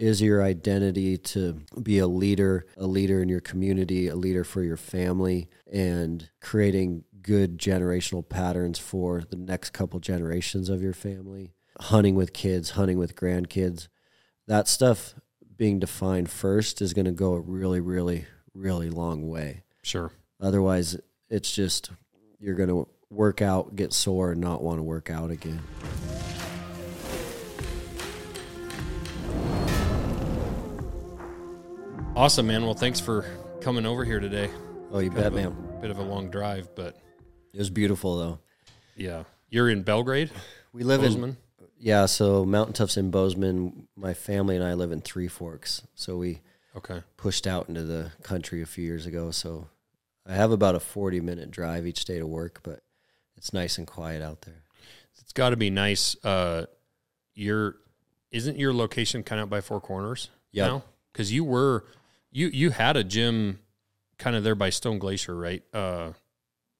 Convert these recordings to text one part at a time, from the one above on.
is your identity to be a leader, a leader in your community, a leader for your family, and creating good generational patterns for the next couple generations of your family. Hunting with kids, hunting with grandkids, that stuff being defined first is going to go a really, really, really long way. Sure. Otherwise, it's just you're going to work out, get sore, and not want to work out again. Awesome, man. Well, thanks for coming over here today. Oh, you Kind bet, man. Bit of a long drive, but It was beautiful, though. yeah. You're in Belgrade, We live in Bozeman. Yeah, so Mountain Tough's in Bozeman. My family and I live in Three Forks. So we Okay. pushed out into the country a few years ago. So I have about a 40 minute drive each day to work, but it's nice and quiet out there. It's got to be nice. Uh, your isn't your location kind of by Four Corners? Yeah. because you were you you had a gym kind of there by Stone Glacier, right? Uh,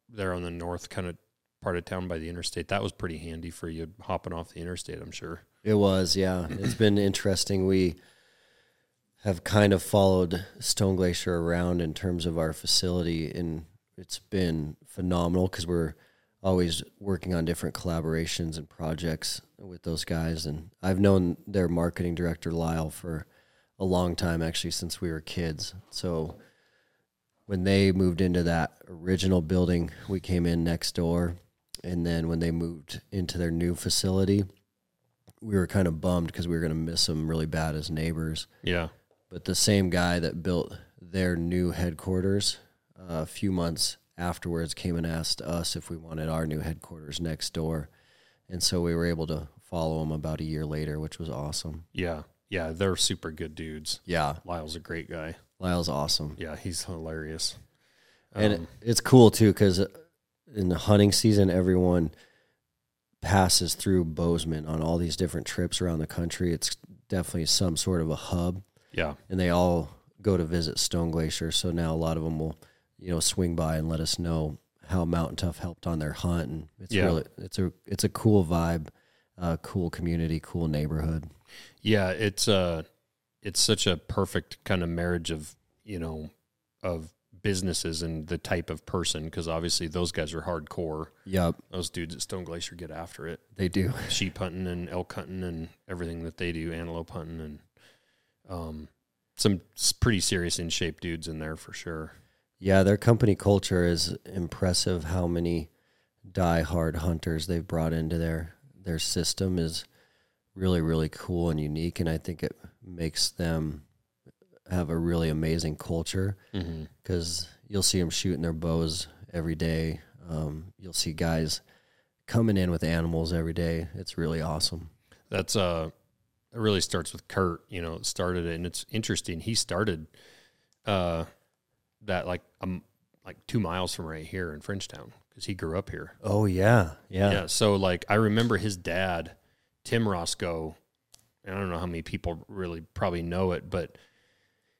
there on the north kind of part of town by the interstate. That was pretty handy for you hopping off the interstate. I'm sure. It was, yeah. It's been interesting. We have kind of followed Stone Glacier around in terms of our facility, and it's been phenomenal because we're always working on different collaborations and projects with those guys. And I've known their marketing director, Lyle, for a long time, actually, since we were kids. So when they moved into that original building, we came in next door. And then when they moved into their new facility, we were kind of bummed because we were going to miss them really bad as neighbors. Yeah. But the same guy that built their new headquarters uh, a few months afterwards came and asked us if we wanted our new headquarters next door. And so we were able to follow him about a year later, which was awesome. Yeah. Yeah. They're super good dudes. Yeah, Lyle's a great guy. Lyle's awesome. Yeah, he's hilarious. and Um, it, it's cool too because in the hunting season, everyone passes through Bozeman on all these different trips around the country. It's definitely some sort of a hub. yeah. and they all go to visit Stone Glacier. So now a lot of them will, you know, swing by and let us know how Mountain Tough helped on their hunt, and it's Yeah. really it's a it's a cool vibe, uh, cool community, cool neighborhood. Yeah, it's uh it's such a perfect kind of marriage of, you know, of businesses and the type of person because obviously those guys are hardcore. Yep, Those dudes at Stone Glacier get after it. they do. Sheep hunting and elk hunting and everything that they do, antelope hunting and um some pretty serious in shape dudes in there for sure. Yeah, their company culture is impressive. How many die-hard hunters they've brought into their their system is really really cool and unique, and I think it makes them have a really amazing culture. Mm-hmm. because you'll see them shooting their bows every day. Um, you'll see guys coming in with animals every day. It's really awesome. That's uh it really starts with Kurt, you know, started it and it's interesting. He started uh that like um like 2 miles from right here in Frenchtown cuz he grew up here. Oh yeah, yeah, Yeah, so like I remember his dad, Tim Racicot, and I don't know how many people really probably know it, but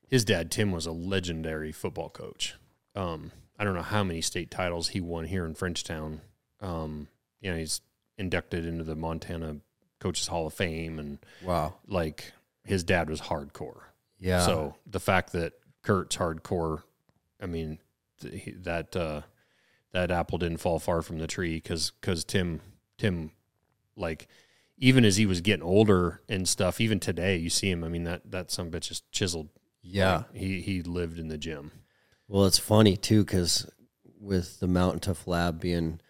his dad Tim was a legendary football coach. Um, I don't know how many state titles he won here in Frenchtown. Um, you know, he's inducted into the Montana Coaches Hall of Fame, and Wow. like his dad was hardcore. Yeah. So the fact that Kurt's hardcore, I mean, th- that uh, that apple didn't fall far from the tree because because Tim Tim like even as he was getting older and stuff, even today you see him. I mean that that some bitch is chiseled. yeah. Like, he he lived in the gym. Well, it's funny too because with the Mountain Tough Lab being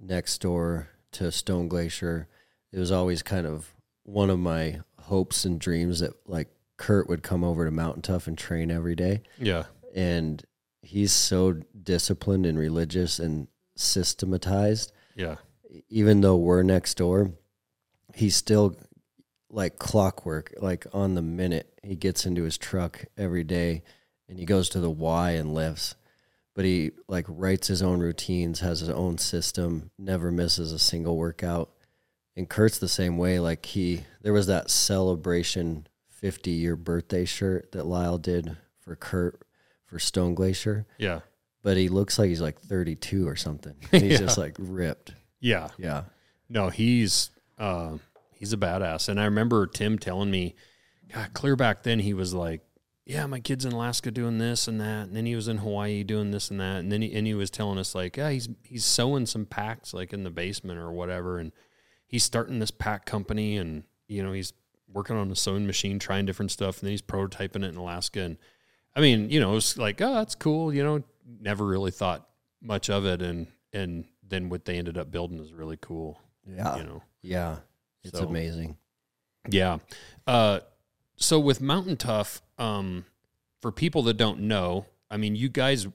next door to Stone Glacier, it was always kind of one of my hopes and dreams that like Kurt would come over to Mountain Tough and train every day. Yeah, And he's so disciplined and religious and systematized. yeah, even though we're next door, he's still like clockwork, like on the minute. He gets into his truck every day and he goes to the Y and lifts. But he like writes his own routines, has his own system, never misses a single workout. And Kurt's the same way. Like he, there was that celebration 50 year birthday shirt that Lyle did for Kurt for Stone Glacier. yeah, But he looks like he's like 32 or something. He's Yeah. just like ripped. yeah. Yeah. No, he's uh, he's a badass. And I remember Tim telling me God, clear back then he was like, yeah, my kid's in Alaska doing this and that, and then he was in Hawaii doing this and that, and then he and he was telling us like, yeah, he's he's sewing some packs like in the basement or whatever, and he's starting this pack company, and you know he's working on a sewing machine, trying different stuff, and then he's prototyping it in Alaska, and I mean, you know, it was like, oh, that's cool, you know, never really thought much of it, and and then what they ended up building is really cool, Yeah. you know. Yeah. It's So- amazing. Yeah. Uh, so with Mountain Tough, um, for people that don't know, I mean, you guys,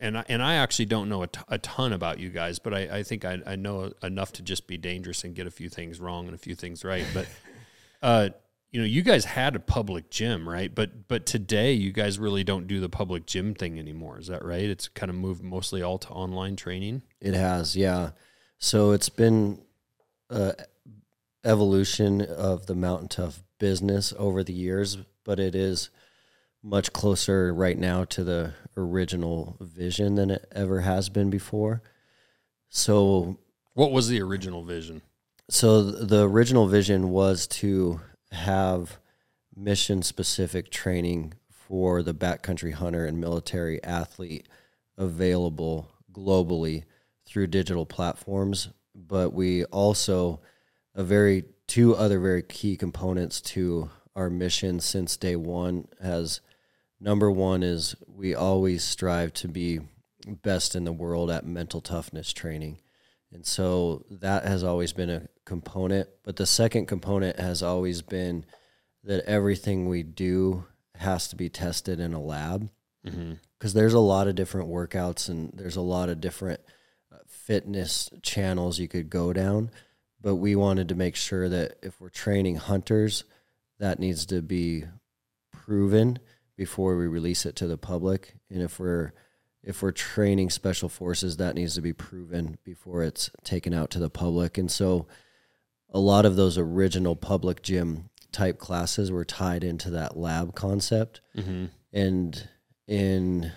and I, and I actually don't know a, t- a ton about you guys, but I, I think I, I know enough to just be dangerous and get a few things wrong and a few things right. But, uh, you know, you guys had a public gym, right? But but today, you guys really don't do the public gym thing anymore. Is that right? It's kind of moved mostly all to online training. It has, yeah. So it's been a evolution of the Mountain Tough business over the years, but it is much closer right now to the original vision than it ever has been before. So What was the original vision? so the original vision was to have mission specific training for the backcountry hunter and military athlete available globally through digital platforms but we also a very two other very key components to our mission since day one has number one is we always strive to be best in the world at mental toughness training and so that has always been a component. But the second component has always been that everything we do has to be tested in a lab Mm-hmm. because there's a lot of different workouts and there's a lot of different fitness channels you could go down. But we wanted to make sure that if we're training hunters, that needs to be proven before we release it to the public. And if we're if we're training special forces, that needs to be proven before it's taken out to the public. And so a lot of those original public gym type classes were tied into that lab concept. Mm-hmm. And in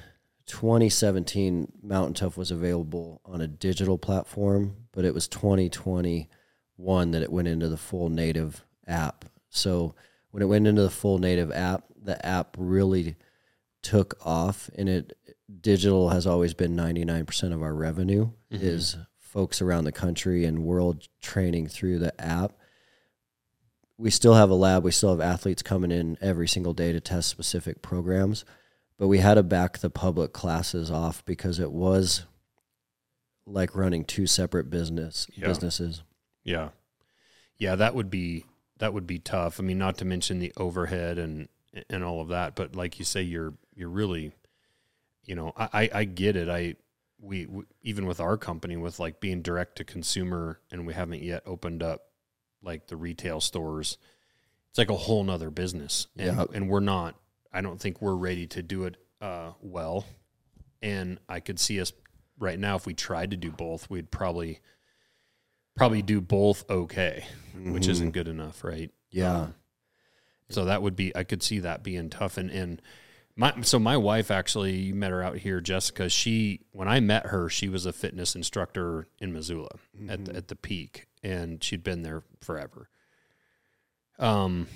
2017, Mountain Tough was available on a digital platform, but it was 2021 that it went into the full native app. So when it went into the full native app, the app really took off and it digital has always been 99% of our revenue Mhm. is folks around the country and world training through the app we still have a lab we still have athletes coming in every single day to test specific programs but we had to back the public classes off because it was like running two separate business Yeah. businesses Yeah. Yeah, that would be that would be tough. I mean, not to mention the overhead and and all of that, but like you say you're you're really you know, I I, I get it. I we, we even with our company with like being direct to consumer and we haven't yet opened up like the retail stores. It's like a whole nother business. And Yeah. and we're not I don't think we're ready to do it uh well. And I could see us right now if we tried to do both, we'd probably probably do both okay, which Mhm. isn't good enough, right? yeah Um, so that would be I could see that being tough and and my so my wife actually you met her out here Jessica she when I met her she was a fitness instructor in Missoula at the, at the peak and she'd been there forever. Um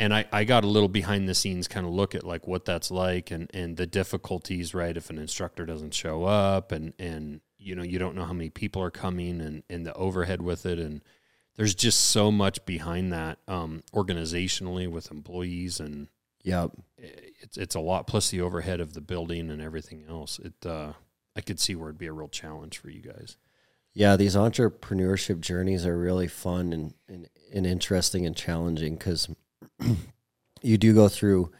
and I, I got a little behind the scenes kind of look at like what that's like and, and the difficulties, right? If an instructor doesn't show up and, and, you know, you don't know how many people are coming and, and the overhead with it. And there's just so much behind that, um, organizationally with employees and yep it's, it's a lot plus the overhead of the building and everything else. It, uh, I could see where it'd be a real challenge for you guys. Yeah, these entrepreneurship journeys are really fun and, and, and interesting and challenging because you do go through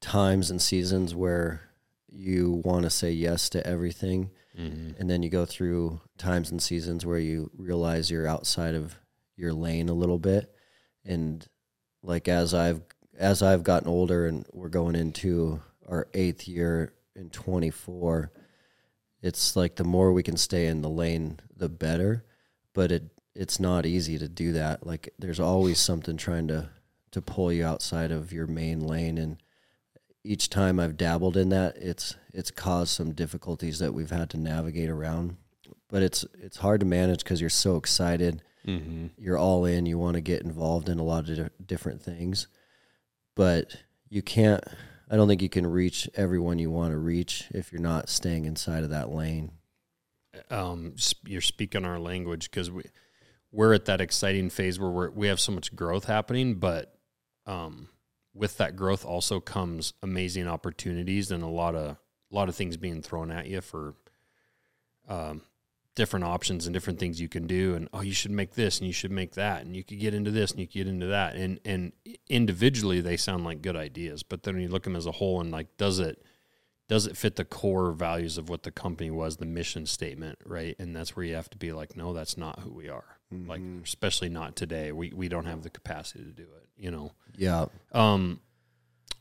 times and seasons where you want to say yes to everything. Mm-hmm. And then you go through times and seasons where you realize you're outside of your lane a little bit. And like as I've as I've gotten older and we're going into our eighth year in 24, it's like the more we can stay in the lane, the better. But it it's not easy to do that. Like there's always something trying to to pull you outside of your main lane and each time I've dabbled in that, it's it's caused some difficulties that we've had to navigate around. But it's it's hard to manage because you're so excited, Mm-hmm. you're all in, you want to get involved in a lot of di- different things. but you can't. I don't think you can reach everyone you want to reach if you're not staying inside of that lane. um, you're speaking our language because we we're at that exciting phase where we're, we have so much growth happening, but um, with that growth also comes amazing opportunities and a lot of a lot of things being thrown at you for um, different options and different things you can do. And oh, you should make this and you should make that, and you could get into this and you could get into that. And and individually they sound like good ideas, but then when you look at them as a whole and like, does it does it fit the core values of what the company was, the mission statement, right? And that's where you have to be like, no, that's not who we are. Like, especially not today. We we don't have the capacity to do it. You know. Yeah, Um,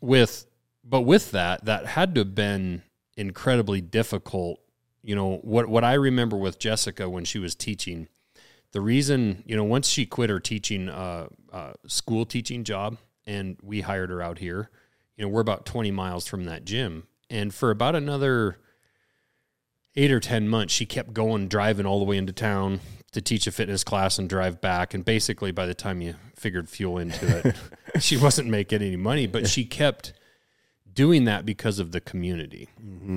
with but with that, that had to have been incredibly difficult. You know what what I remember with Jessica when she was teaching. The reason, you know, once she quit her teaching, uh, uh, school teaching job, and we hired her out here, you know, we're about 20 miles from that gym. And for about another eight or 10 months, she kept going, driving all the way into town to teach a fitness class and drive back. And basically, by the time you figured fuel into it, she wasn't making any money, but she kept doing that because of the community.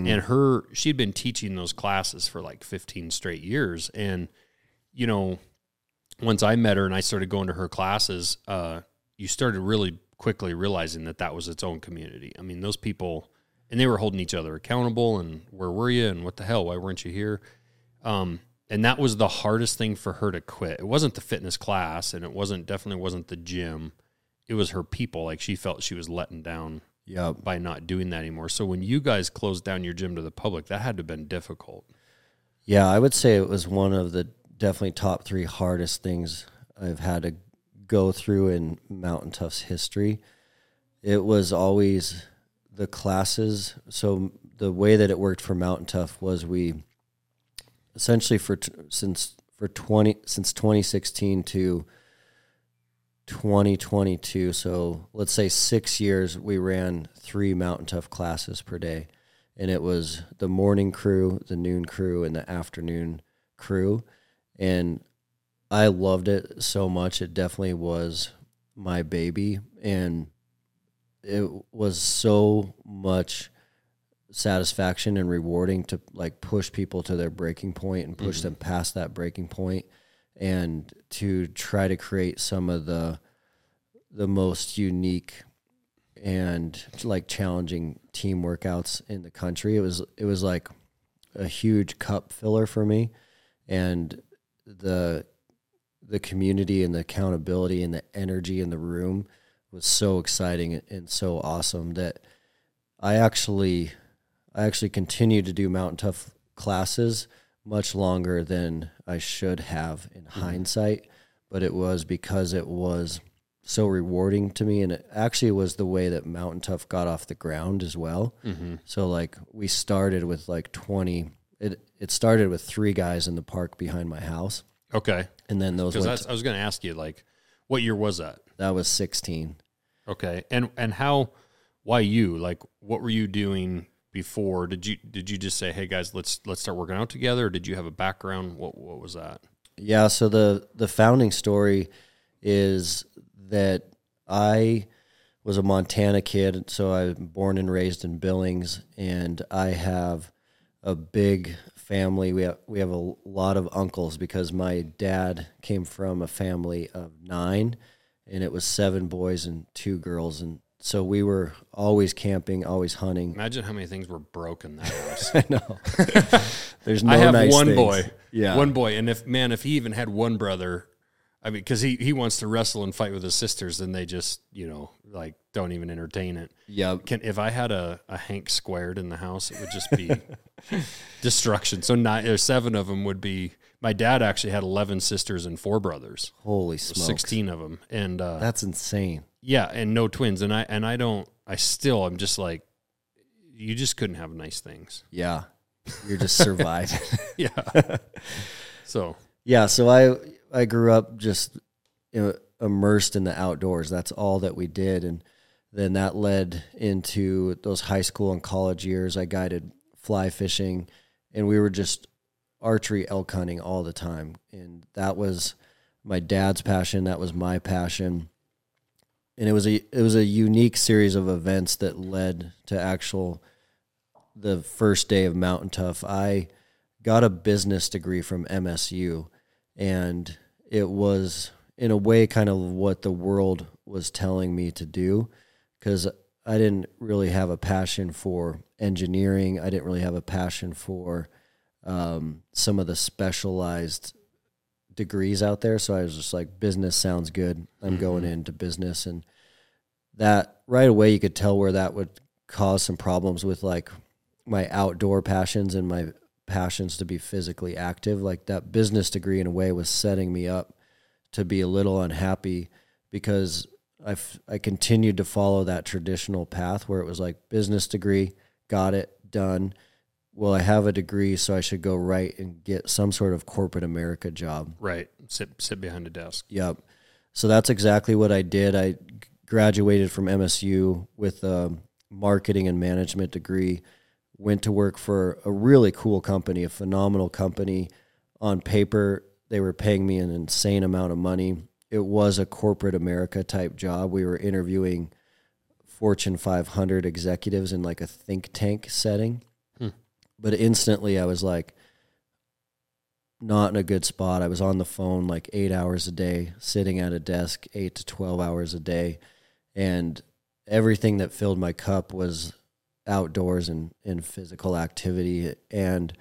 And her, she'd been teaching those classes for like 15 straight years. And, you know, once I met her and I started going to her classes, uh, you started really quickly realizing that that was its own community. I mean, those people, and they were holding each other accountable. And where were you? And what the hell? Why weren't you here? Um, and that was the hardest thing for her to quit. It wasn't the fitness class, and it wasn't definitely wasn't the gym. It was her people. Like she felt she was letting down yeah. by not doing that anymore. So when you guys closed down your gym to the public, that had to have been difficult. Yeah, I would say it was one of the definitely top three hardest things I've had to go through in Mountain Tough's history. It was always the classes. So the way that it worked for Mountain Tough was we essentially for t- since for 20 since 2016 to 2022 so let's say 6 years we ran 3 Mountain Tough classes per day and it was the morning crew, the noon crew, and the afternoon crew. And I loved it so much. It definitely was my baby. And it was so much satisfaction and rewarding to like push people to their breaking point and push mm-hmm. them past that breaking point and to try to create some of the the most unique and like challenging team workouts in the country. It was it was like a huge cup filler for me, and the the community and the accountability and the energy in the room was so exciting and so awesome that I actually I actually continued to do mountain tough classes much longer than I should have in mm-hmm. hindsight, but it was because it was so rewarding to me and it actually was the way that mountain tough got off the ground as well mm-hmm. so like we started with like 20 it it started with three guys in the park behind my house Okay. and then those Because went I was going to ask you, like, what year was that? that was 16 Okay. And and how? Why you? Like, what were you doing before? Did you did you just say, hey guys, let's let's start working out together? Or did you have a background? What what was that? Yeah, so the the founding story is that I was a Montana kid, so I'm born and raised in Billings, and I have a big family. We have we have a lot of uncles because my dad came from a family of nine, and it was seven boys and two girls, and so we were always camping, always hunting. Imagine how many things were broken that house. I know. There's no I have nice one things. boy. Yeah. One boy. And if, man, if he even had one brother, I mean, because he, he wants to wrestle and fight with his sisters, and they just, you know, like don't even entertain it. Yeah. Can if I had a, a Hank squared in the house, it would just be destruction. So nine or seven of them would be. My dad actually had eleven sisters and four brothers, Holy smokes. sixteen of them, and uh, That's insane. Yeah, and no twins. And I and I don't. I still, I'm just like, you just couldn't have nice things. Yeah. You're just surviving. Yeah. so yeah, so I I grew up just you know, immersed in the outdoors. That's all that we did and then that led into those high school and college years. I guided fly fishing and we were just archery elk hunting all the time. And that was my dad's passion, that was my passion. And it was a it was a unique series of events that led to actual the first day of Mountain Tough. I got a business degree from MSU, and it was in a way kind of what the world was telling me to do because I didn't really have a passion for engineering. I didn't really have a passion for um, some of the specialized degrees out there. So I was just like, business sounds good. I'm mm-hmm. going into business. And that right away, you could tell where that would cause some problems with like my outdoor passions and my passions to be physically active. Like that business degree, in a way, was setting me up to be a little unhappy because I I continued to follow that traditional path where it was like business degree, got it done. Well, I have a degree, so I should go right and get some sort of corporate America job. Right, sit sit behind a desk. Yep. So that's exactly what I did. I graduated from MSU with a marketing and management degree. Went to work for a really cool company, a phenomenal company. On paper, they were paying me an insane amount of money. It was a corporate America type job. We were interviewing Fortune 500 executives in like a think tank setting. But instantly I was like, not in a good spot. I was on the phone like eight hours a day, sitting at a desk eight to 12 hours a day. And everything that filled my cup was outdoors and, and physical activity. And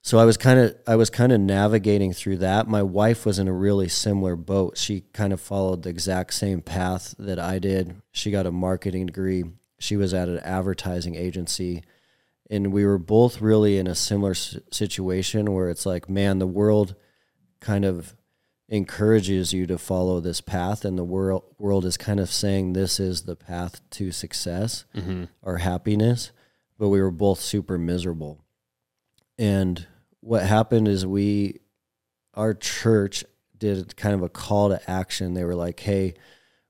so I was kind of I was kind of navigating through that. My wife was in a really similar boat. She kind of followed the exact same path that I did. She got a marketing degree. She was at an advertising agency and we were both really in a similar situation where it's like, man, the world kind of encourages you to follow this path and the world world is kind of saying this is the path to success mm-hmm. or happiness, but we were both super miserable. And what happened is we, our church did kind of a call to action. They were like, hey,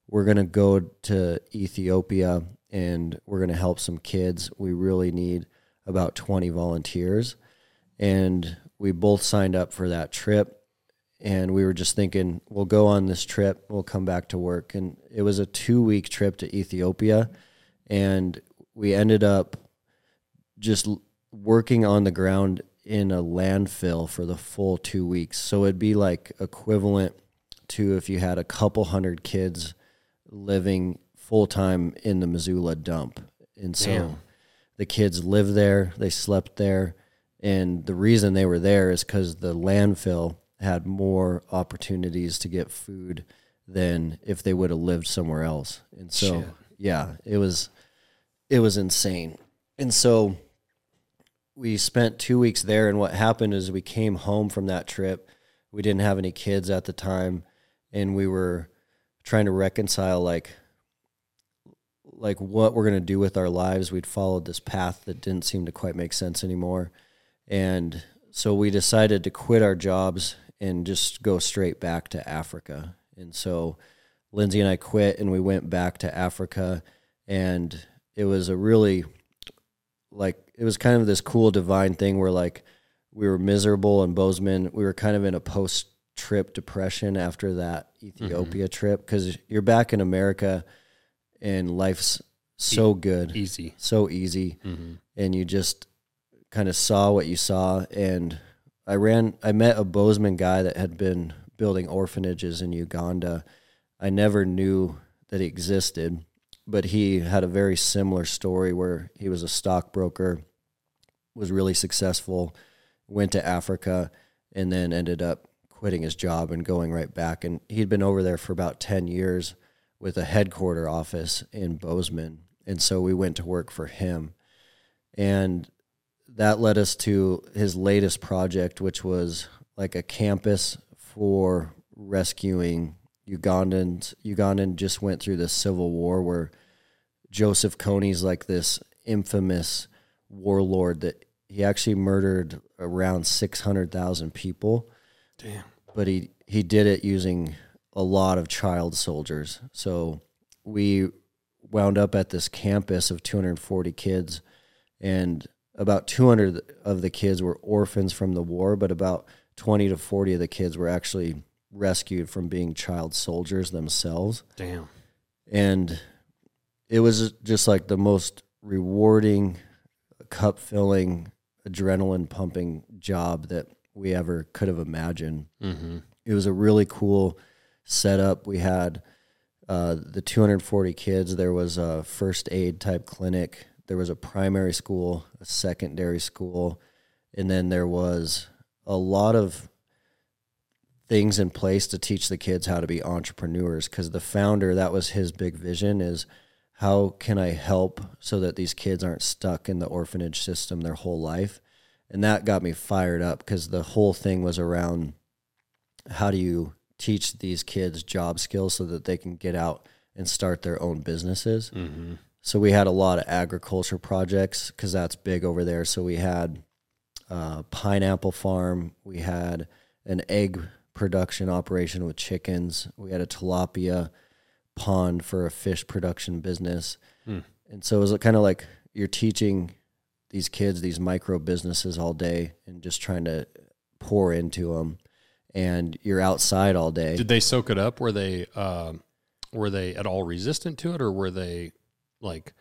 we're going to go to Ethiopia and we're going to help some kids. We really need about 20 volunteers. And we both signed up for that trip. And we were just thinking, we'll go on this trip, we'll come back to work. And it was a two week trip to Ethiopia. And we ended up just working on the ground in a landfill for the full two weeks. So it'd be like equivalent to if you had a couple hundred kids living full time in the Missoula dump. And so Damn. The kids lived there, they slept there. And the reason they were there is because the landfill had more opportunities to get food than if they would have lived somewhere else. And so, Shit. yeah, it was, it was insane. And so we spent two weeks there, and what happened is we came home from that trip. We didn't have any kids at the time, and we were trying to reconcile like like what we're going to do with our lives. We'd followed this path that didn't seem to quite make sense anymore. And so we decided to quit our jobs and just go straight back to Africa. And so Lindsay and I quit and we went back to Africa and it was a really like it was kind of this cool divine thing where like we were miserable in Bozeman. We were kind of in a post trip depression after that Ethiopia mm-hmm. trip because you're back in America and life's so good, easy, so easy, mm-hmm. and you just kind of saw what you saw. And I ran, I met a Bozeman guy that had been building orphanages in Uganda. I never knew that he existed but he had a very similar story where he was a stockbroker, was really successful, went to Africa, and then ended up quitting his job and going right back. And he'd been over there for about 10 years with a headquarter office in Bozeman. And so we went to work for him. And that led us to his latest project, which was like a campus for rescuing Ugandans. Ugandan just went through the civil war where Joseph Kony's like this infamous warlord that he actually murdered around 600,000 people. Damn. But he, he did it using a lot of child soldiers. So we wound up at this campus of 240 kids, and about 200 of the kids were orphans from the war, but about 20 to 40 of the kids were actually rescued from being child soldiers themselves. Damn. and it was just like the most rewarding, cup filling, adrenaline pumping job that we ever could have imagined. Mm-hmm. It was a really cool setup. We had uh, the 240 kids. There was a first aid type clinic. There was a primary school, a secondary school, and then there was a lot of things in place to teach the kids how to be entrepreneurs because the founder that was his big vision is how can i help so that these kids aren't stuck in the orphanage system their whole life and that got me fired up because the whole thing was around how do you teach these kids job skills so that they can get out and start their own businesses Mm-hmm. so we had a lot of agriculture projects because that's big over there. So we had a pineapple farm, we had an egg production operation with chickens, we had a tilapia pond for a fish production business, Hmm. and so it was kind of like you're teaching these kids these micro businesses all day and just trying to pour into them, and you're outside all day. Did they soak it up? Were they uh, were they at all resistant to it, or were they like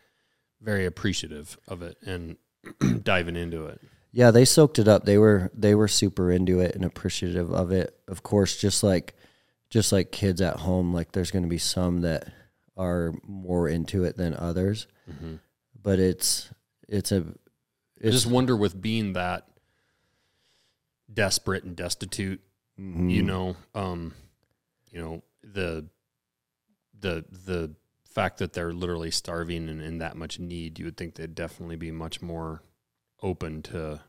very appreciative of it and diving into it? Yeah, they soaked it up. They were they were super into it and appreciative of it. Of course, just like just like kids at home, like there's going to be some that are more into it than others. Mm-hmm. But it's it's a I it's just wonder with being that desperate and destitute, mhm. you know, um, you know the the the fact that they're literally starving and in that much need, you would think they'd definitely be much more open to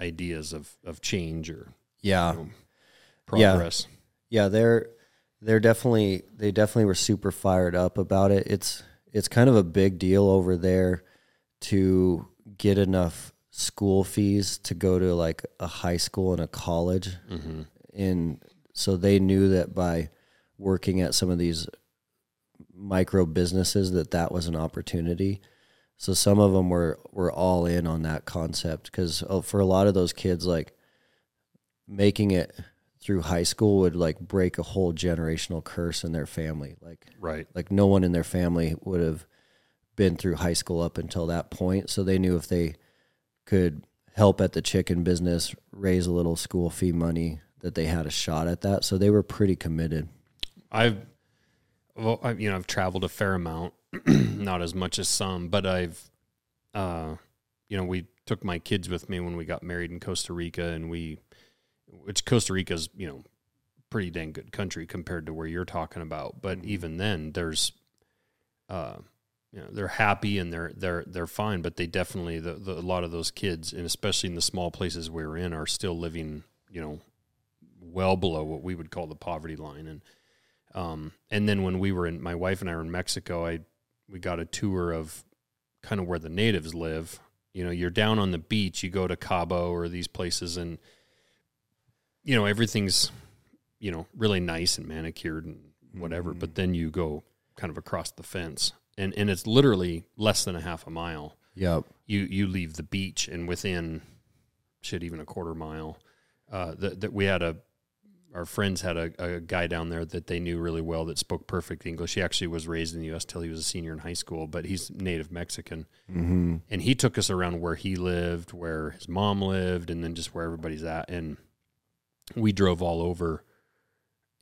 ideas of of change or yeah you know, Yeah. progress. yeah they're they're definitely they definitely were super fired up about it. It's it's kind of a big deal over there to get enough school fees to go to like a high school and a college Mm-hmm. And so they knew that by working at some of these micro businesses that that was an opportunity. So some of them were were all in on that concept because oh, for a lot of those kids like making it through high school would like break a whole generational curse in their family. Like Right. like no one in their family would have been through high school up until that point. So they knew if they could help at the chicken business raise a little school fee money that they had a shot at that. So they were pretty committed. I've, well, I, you know, I've traveled a fair amount, not as much as some, but I've, uh, you know, we took my kids with me when we got married in Costa Rica, and we, which Costa Rica's, you know, pretty dang good country compared to where you're talking about. But even then, there's, uh, you know, they're happy and they're they're they're fine, but they definitely the, the a lot of those kids, and especially in the small places we we're in, are still living, you know, well below what we would call the poverty line, and um, and then when we were in, my wife and I were in Mexico, I we got a tour of kind of where the natives live. You know, you're down on the beach, you go to Cabo or these places, and you know everything's you know really nice and manicured and whatever. But then you go kind of across the fence, and and it's literally less than a half a mile. yep You you leave the beach, and within shit even a quarter mile, uh, that that we had a our friends had a, a guy down there that they knew really well that spoke perfect English. He actually was raised in the U.S. till he was a senior in high school, but he's native Mexican. mm-hmm. And he took us around where he lived, where his mom lived, and then just where everybody's at. And we drove all over,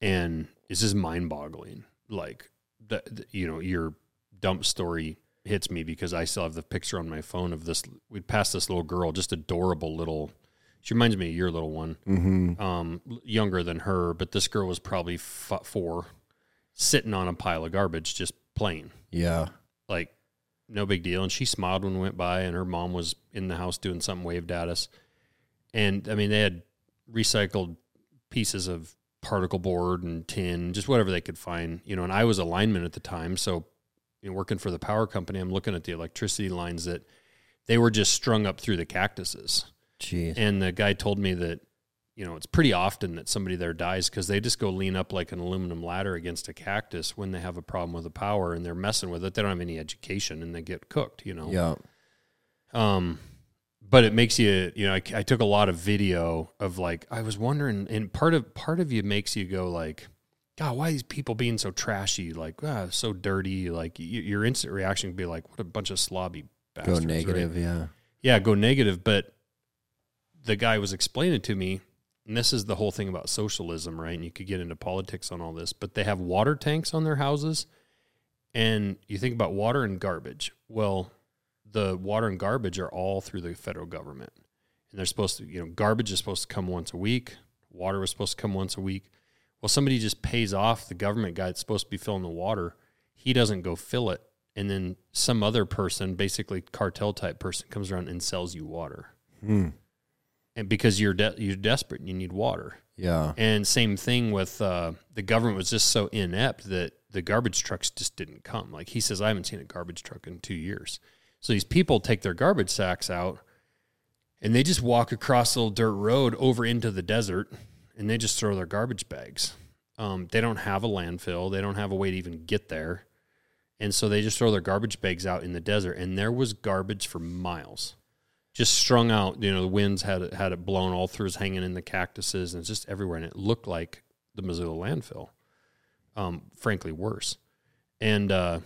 and it's just mind boggling. Like, the, the- you know, your dump story hits me because I still have the picture on my phone of this. We'd passed this little girl, just adorable little. She reminds me of your little one Mm-hmm. um, younger than her, but this girl was probably f- four, sitting on a pile of garbage, just playing. yeah Like, no big deal. And she smiled when we went by, and her mom was in the house doing something, waved at us. And I mean, they had recycled pieces of particle board and tin, just whatever they could find, you know. And I was a lineman at the time, so you know, working for the power company, I'm looking at the electricity lines that they were just strung up through the cactuses. Jeez. And the guy told me that, you know, it's pretty often that somebody there dies because they just go lean up like an aluminum ladder against a cactus when they have a problem with the power and they're messing with it. They don't have any education and they get cooked, you know. yeah Um, but it makes you, you know, I, I took a lot of video of like I was wondering, and part of part of you makes you go like, God, why are these people being so trashy? Like, ah, so dirty. Like, your instant reaction would be like, what a bunch of slobby Go bastards. right? negative, yeah. yeah, go negative. But the guy was explaining to me, and this is the whole thing about socialism, right? And you could get into politics on all this, but they have water tanks on their houses. And you think about water and garbage. Well, the water and garbage are all through the federal government. And they're supposed to, you know, garbage is supposed to come once a week, water was supposed to come once a week. Well, somebody just pays off the government guy that's supposed to be filling the water. He doesn't go fill it. And then some other person, basically cartel type person, comes around and sells you water. Hmm. And because you're de- you're desperate and you need water. Yeah. And same thing with uh, the government was just so inept that the garbage trucks just didn't come. Like he says, I haven't seen a garbage truck in two years. So these people take their garbage sacks out and they just walk across the little dirt road over into the desert and they just throw their garbage bags. Um, they don't have a landfill, they don't have a way to even get there. And so they just throw their garbage bags out in the desert. And there was garbage for miles just strung out. You know, the winds had it, had it blown all through, was hanging in the cactuses, and it's just everywhere. And it looked like the Missoula landfill. Um, frankly, worse. And uh,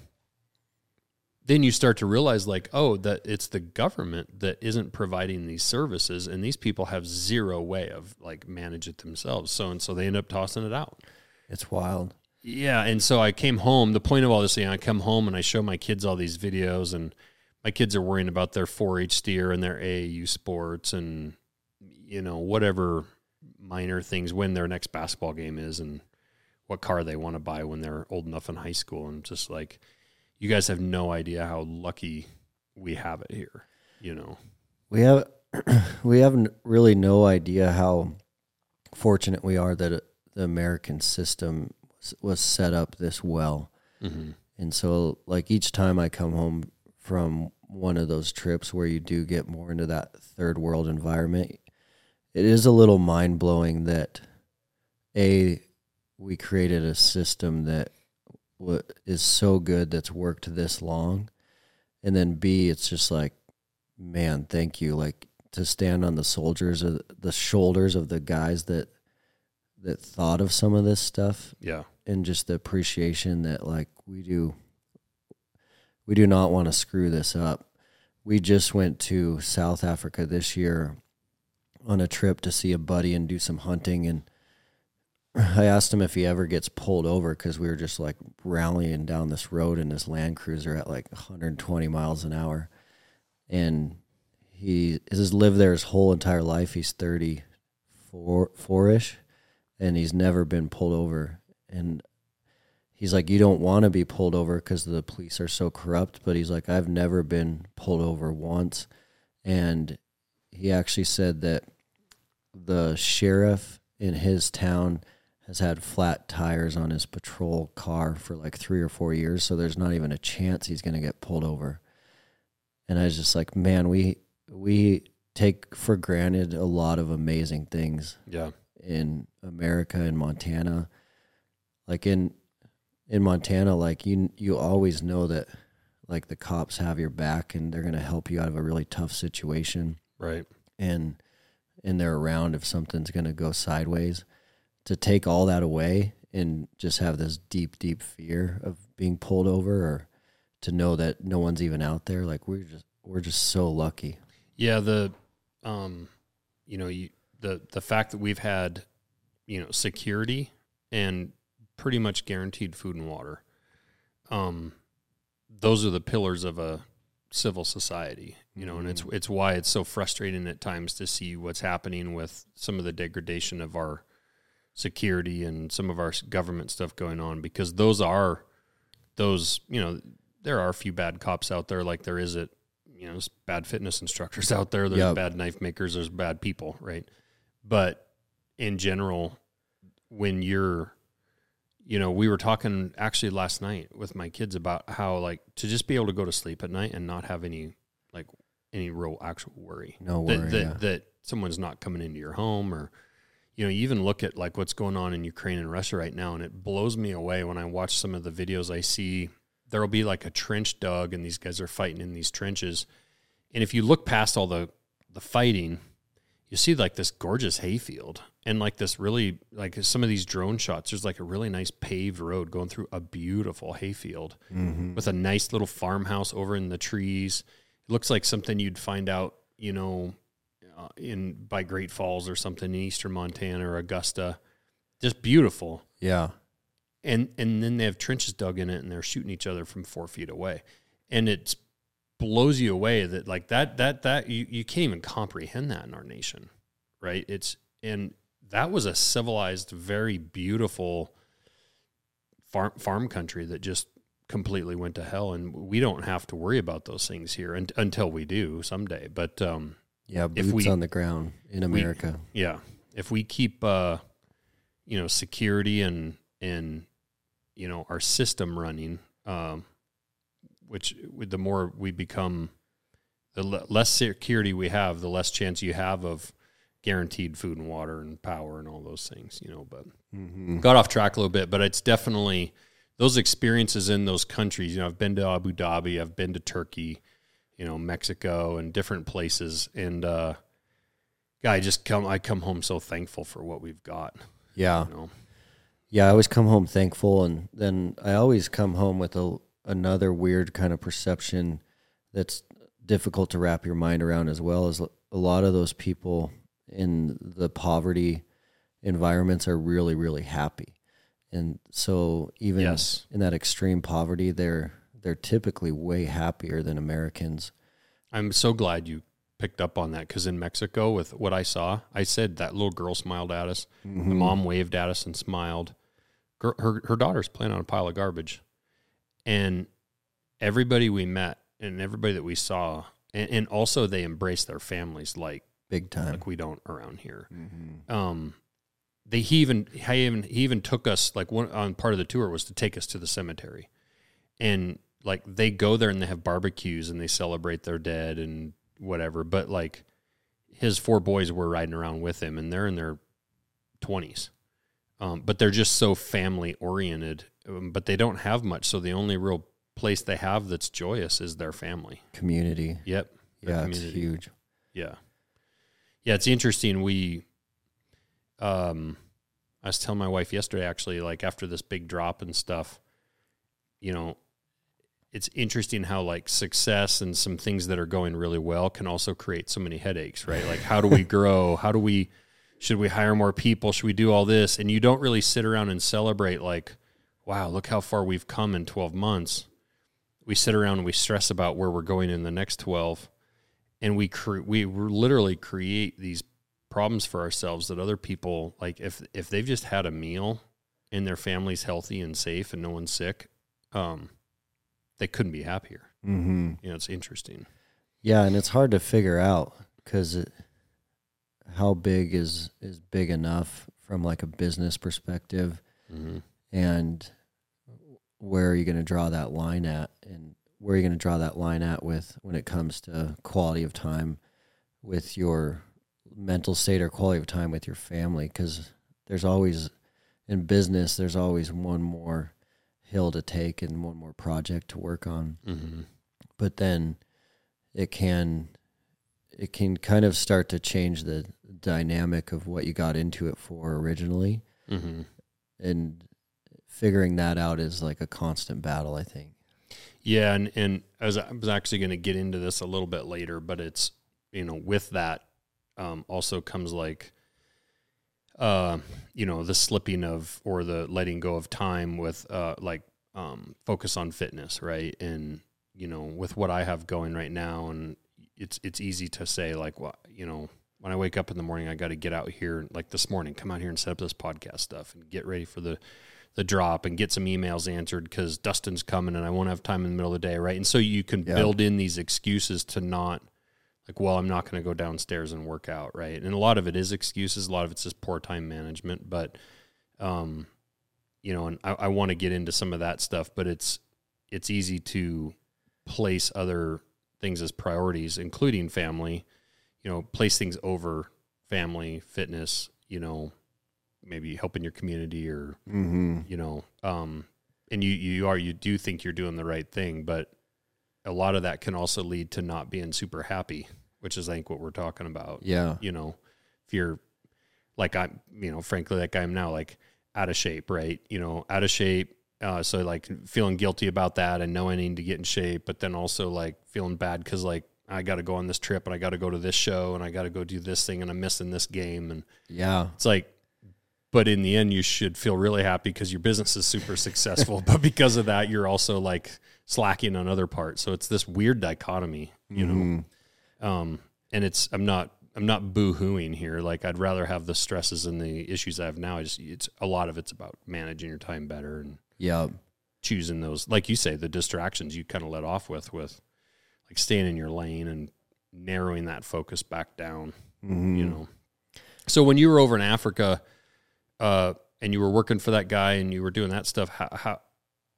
then you start to realize, like, oh, that it's the government that isn't providing these services, and these people have zero way of like manage it themselves. So and so they end up tossing it out. It's wild. Yeah, and so I came home. The point of all this, you know, I come home and I show my kids all these videos, and my kids are worrying about their 4-H steer and their AAU sports, and you know whatever minor things when their next basketball game is, and what car they want to buy when they're old enough in high school. And just like, you guys have no idea how lucky we have it here. You know, We have we have really no idea how fortunate we are that the American system was, was set up this well. mm-hmm. And so, like each time I come home from one of those trips where you do get more into that third world environment, it is a little mind blowing that a we created a system that wa- is so good that's worked this long, and then b it's just like, man, thank you, like to stand on the soldiers of the shoulders of the guys that that thought of some of this stuff yeah, and just the appreciation that like we do we do not want to screw this up. We just went to South Africa this year on a trip to see a buddy and do some hunting and I asked him if he ever gets pulled over cuz we were just like rallying down this road in this Land Cruiser at like 120 miles an hour and he has lived there his whole entire life. He's 34 four-ish and he's never been pulled over and he's like you don't want to be pulled over because the police are so corrupt but he's like i've never been pulled over once and he actually said that the sheriff in his town has had flat tires on his patrol car for like three or four years so there's not even a chance he's going to get pulled over and i was just like man we we take for granted a lot of amazing things yeah, in America and Montana. Like in in Montana, like you you always know that like the cops have your back and they're going to help you out of a really tough situation right. and and they're around if something's going to go sideways. To take all that away and just have this deep deep fear of being pulled over or to know that no one's even out there like we're just we're just so lucky. Yeah, the um you know, you the the fact that we've had, you know, security and pretty much guaranteed food and water. Um those are the pillars of a civil society, you know, and it's it's why it's so frustrating at times to see what's happening with some of the degradation of our security and some of our government stuff going on because those are those, you know, there are a few bad cops out there like there is at you know, there's bad fitness instructors out there. There's Yep. bad knife makers. There's bad people, right? But in general, when you're, you know, we were talking actually last night with my kids about how like to just be able to go to sleep at night and not have any like any real actual worry No that worry. that, yeah. that someone's not coming into your home or you know you even look at like what's going on in Ukraine and Russia right now and it blows me away when I watch some of the videos I see there'll be like a trench dug and these guys are fighting in these trenches and if you look past all the the fighting you see like this gorgeous hayfield and like this really like some of these drone shots there's like a really nice paved road going through a beautiful hayfield with a nice little farmhouse over in the trees. It looks like something you'd find out you know uh, in by great falls or something in eastern montana or augusta. Just beautiful. Yeah. and and then they have trenches dug in it and they're shooting each other from four feet away. And it blows you away that like that that that you, you can't even comprehend that in our nation right it's and that was a civilized very beautiful farm farm country that just completely went to hell and we don't have to worry about those things here un- until we do someday but um Yeah. If Boots we- on the ground in America. yeah. If we keep uh you know security and and you know our system running um which with the more we become the less security we have the less chance you have of guaranteed food and water and power and all those things you know but mm-hmm. got off track a little bit, but it's definitely those experiences in those countries. You know, I've been to Abu Dhabi, I've been to Turkey, you know, Mexico, and different places. And uh, yeah, I just come, I come home so thankful for what we've got. Yeah. You know, Yeah, I always come home thankful, and then I always come home with a another weird kind of perception that's difficult to wrap your mind around as well. is a lot of those people in the poverty environments are really, really happy, and so even Yes. in that extreme poverty, they're they're typically way happier than Americans. I'm so glad you picked up on that because in Mexico, with what I saw, I said that little girl smiled at us. Mm-hmm. The mom waved at us and smiled. Her her daughter's playing on a pile of garbage, and everybody we met and everybody that we saw, and, and also they embraced their families like Big time. like we don't around here. Mm-hmm. Um, they he even he even he even took us like one on part of the tour was to take us to the cemetery, and like they go there and they have barbecues and they celebrate their dead and whatever. But like his four boys were riding around with him and they're in their twenties, um, but they're just so family oriented. Um, but they don't have much, so the only real place they have that's joyous is their family. Community. Yep. Yeah, it's huge. Yeah. Yeah, it's interesting. We um I was telling my wife yesterday actually, like after this big drop and stuff, you know, it's interesting how like success and some things that are going really well can also create so many headaches, right? Like how do we grow? How do we should we hire more people? Should we do all this? And you don't really sit around and celebrate like, wow, look how far we've come in 12 months. We sit around and we stress about where we're going in the next 12 and we cre- we literally create these problems for ourselves that other people like if if they've just had a meal and their family's healthy and safe and no one's sick um they couldn't be happier Mm-hmm. you know it's interesting Yeah, and it's hard to figure out because how big is is big enough from like a business perspective, mm-hmm. And where are you going to draw that line at, and where are you going to draw that line at with when it comes to quality of time with your mental state or quality of time with your family? Because there's always in business, there's always one more hill to take and one more project to work on Mm-hmm. but then it can it can kind of start to change the dynamic of what you got into it for originally Mm-hmm. and figuring that out is like a constant battle i think. Yeah and and I was, I was actually going to get into this a little bit later but it's you know with that um also comes like uh you know the slipping of or the letting go of time with uh like um focus on fitness right? And you know with what i have going right now and it's it's easy to say like well you know when i wake up in the morning i got to get out here like this morning come out here and set up this podcast stuff and get ready for the the drop and get some emails answered because dustin's coming and i won't have time in the middle of the day right and so you can Yeah. build in these excuses to not like well i'm not going to go downstairs and work out right and a lot of it is excuses a lot of it's just poor time management but um you know and i, I want to get into some of that stuff but it's it's easy to place other things as priorities including family you know place things over family fitness you know maybe helping your community or mm-hmm. you know um and you you are you do think you're doing the right thing but a lot of that can also lead to not being super happy which is i think what we're talking about yeah you know if you're like I'm, you know, frankly, like I'm now, like out of shape, right? You know, out of shape. Uh, so like feeling guilty about that and knowing I need to get in shape, but then also like feeling bad because like I got to go on this trip and I got to go to this show and I got to go do this thing and I'm missing this game and Yeah. it's like, but in the end, you should feel really happy because your business is super successful. but because of that, you're also like slacking on other parts. So it's this weird dichotomy, you know. Um, and it's I'm not I'm not boo hooing here. Like I'd rather have the stresses and the issues I have now. I just it's a lot of it's about managing your time better and Yeah. choosing those, like you say, the distractions you kind of let off with with like staying in your lane and narrowing that focus back down you know. So when you were over in Africa, uh, and you were working for that guy and you were doing that stuff, how, how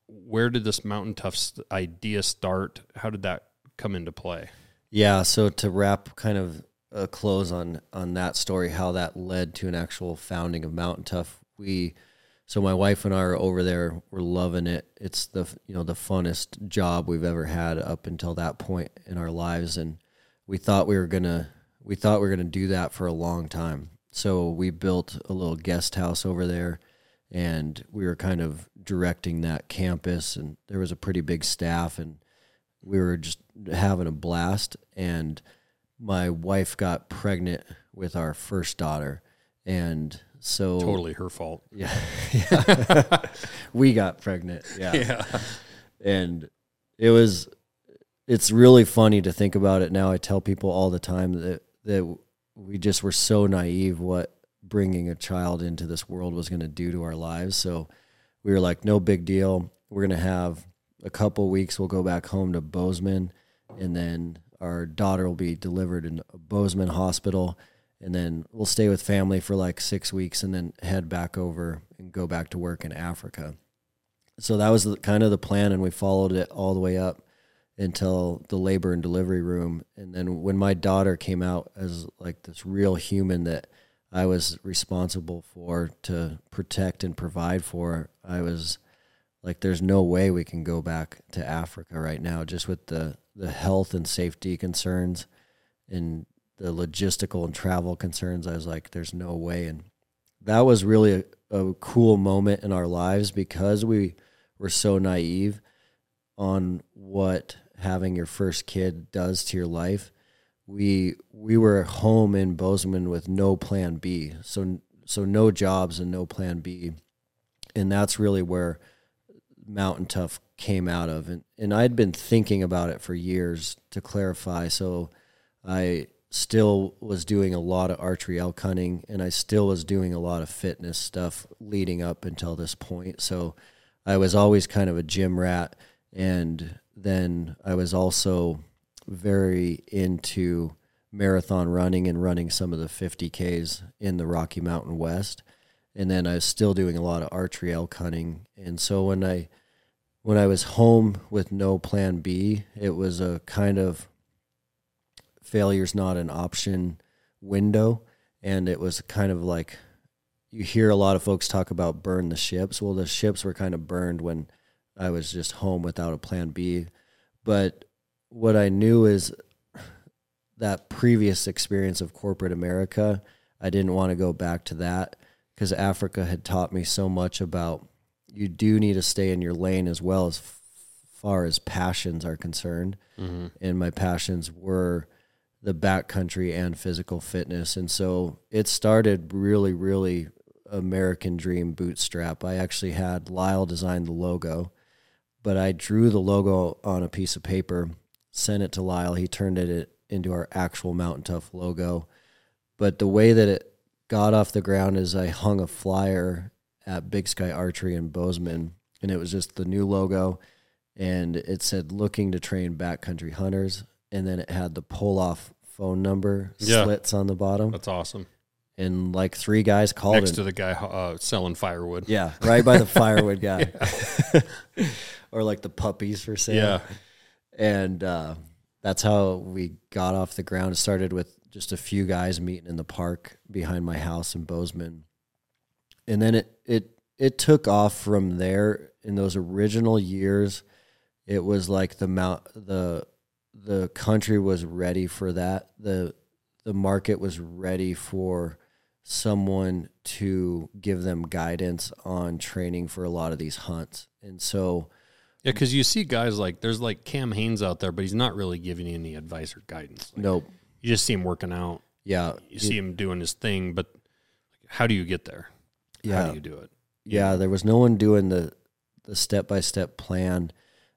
where did this mountain Toughs idea start? How did that come into play? Yeah, so to wrap kind of a close on on that story, how that led to an actual founding of Mountain Tough, we so my wife and I are over there. We're loving it. It's the you know the funnest job we've ever had up until that point in our lives, and we thought we were gonna we thought we were gonna do that for a long time. So we built a little guest house over there, and we were kind of directing that campus, and there was a pretty big staff, and we were just having a blast and my wife got pregnant with our first daughter and so Totally her fault. yeah, yeah. we got pregnant yeah. Yeah. and it was it's really funny to think about it now i tell people all the time that that we just were so naive what bringing a child into this world was going to do to our lives. So we were like no big deal. We're going to have a couple weeks we'll go back home to bozeman and then our daughter will be delivered in bozeman hospital and then we'll stay with family for like six weeks and then head back over and go back to work in africa. So that was the, kind of the plan and we followed it all the way up until the labor and delivery room. And then when my daughter came out as like this real human that i was responsible for to protect and provide for i was like there's no way we can go back to africa right now just with the the health and safety concerns and the logistical and travel concerns. I was like there's no way. And that was really a, a cool moment in our lives because we were so naive on what having your first kid does to your life. We we were home in Bozeman with no plan B, so so no jobs and no plan B, and that's really where Mountain Tough came out of. And and I'd been thinking about it for years. To clarify, so I still was doing a lot of archery elk hunting, and I still was doing a lot of fitness stuff leading up until this point. So I was always kind of a gym rat, and then I was also very into marathon running and running some of the 50Ks in the Rocky Mountain West. And then I was still doing a lot of archery elk hunting. And so when I when I was home with no plan B, it was a kind of failure's not an option window. And it was kind of like you hear a lot of folks talk about burn the ships. Well, the ships were kind of burned when I was just home without a plan B. But what I knew is that previous experience of corporate America, I didn't want to go back to that because Africa had taught me so much about you do need to stay in your lane as well as f- far as passions are concerned. Mm-hmm. And my passions were the backcountry and physical fitness. And so it started really, really American dream bootstrap. I actually had Lyle design the logo, but I drew the logo on a piece of paper, sent it to Lyle. He turned it into our actual Mountain Tough logo. But the way that it got off the ground is I hung a flyer at Big Sky Archery in Bozeman, and it was just the new logo, and it said "looking to train backcountry hunters," and then it had the pull off phone number Yeah. slits on the bottom, That's awesome. And like three guys called Next to the guy uh, selling firewood. yeah, right by the firewood guy. or like the puppies for sale. Yeah. And uh, that's how we got off the ground. It started with just a few guys meeting in the park behind my house in Bozeman. And then it it it took off from there in those original years. It was like the mount the the country was ready for that. The the market was ready for someone to give them guidance on training for a lot of these hunts. And so, Yeah, because you see guys like there's like Cam Hanes out there, but he's not really giving you any advice or guidance. Like, nope. You just see him working out. Yeah. You see him doing his thing, but how do you get there? Yeah. How do you do it? Yeah, there was no one doing the the step by step plan,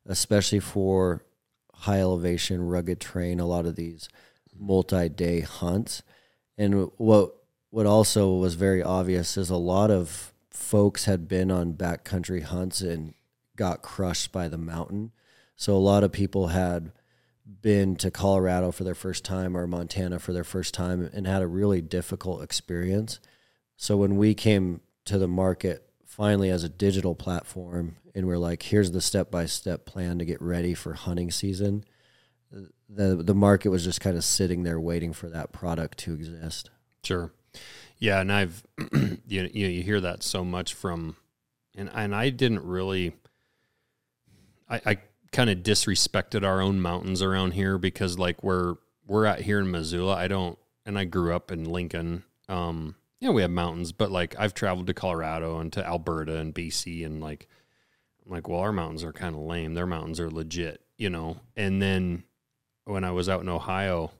especially for high elevation, rugged terrain. A lot of these multi day hunts, and what what also was very obvious is a lot of folks had been on backcountry hunts and got crushed by the mountain. So a lot of people had been to Colorado for their first time or Montana for their first time and had a really difficult experience. So when we came to the market finally as a digital platform and we're like here's the step by step plan to get ready for hunting season the the market was just kind of sitting there waiting for that product to exist Sure. Yeah, and I've you you, you hear that so much from, and and I didn't really. I, I kind of disrespected our own mountains around here because like we're we're out here in Missoula. I don't, and I grew up in Lincoln. Um, yeah, we have mountains, but like I've traveled to Colorado and to Alberta and BC, and like I'm like, well, our mountains are kind of lame. Their mountains are legit, you know. And then when I was out in Ohio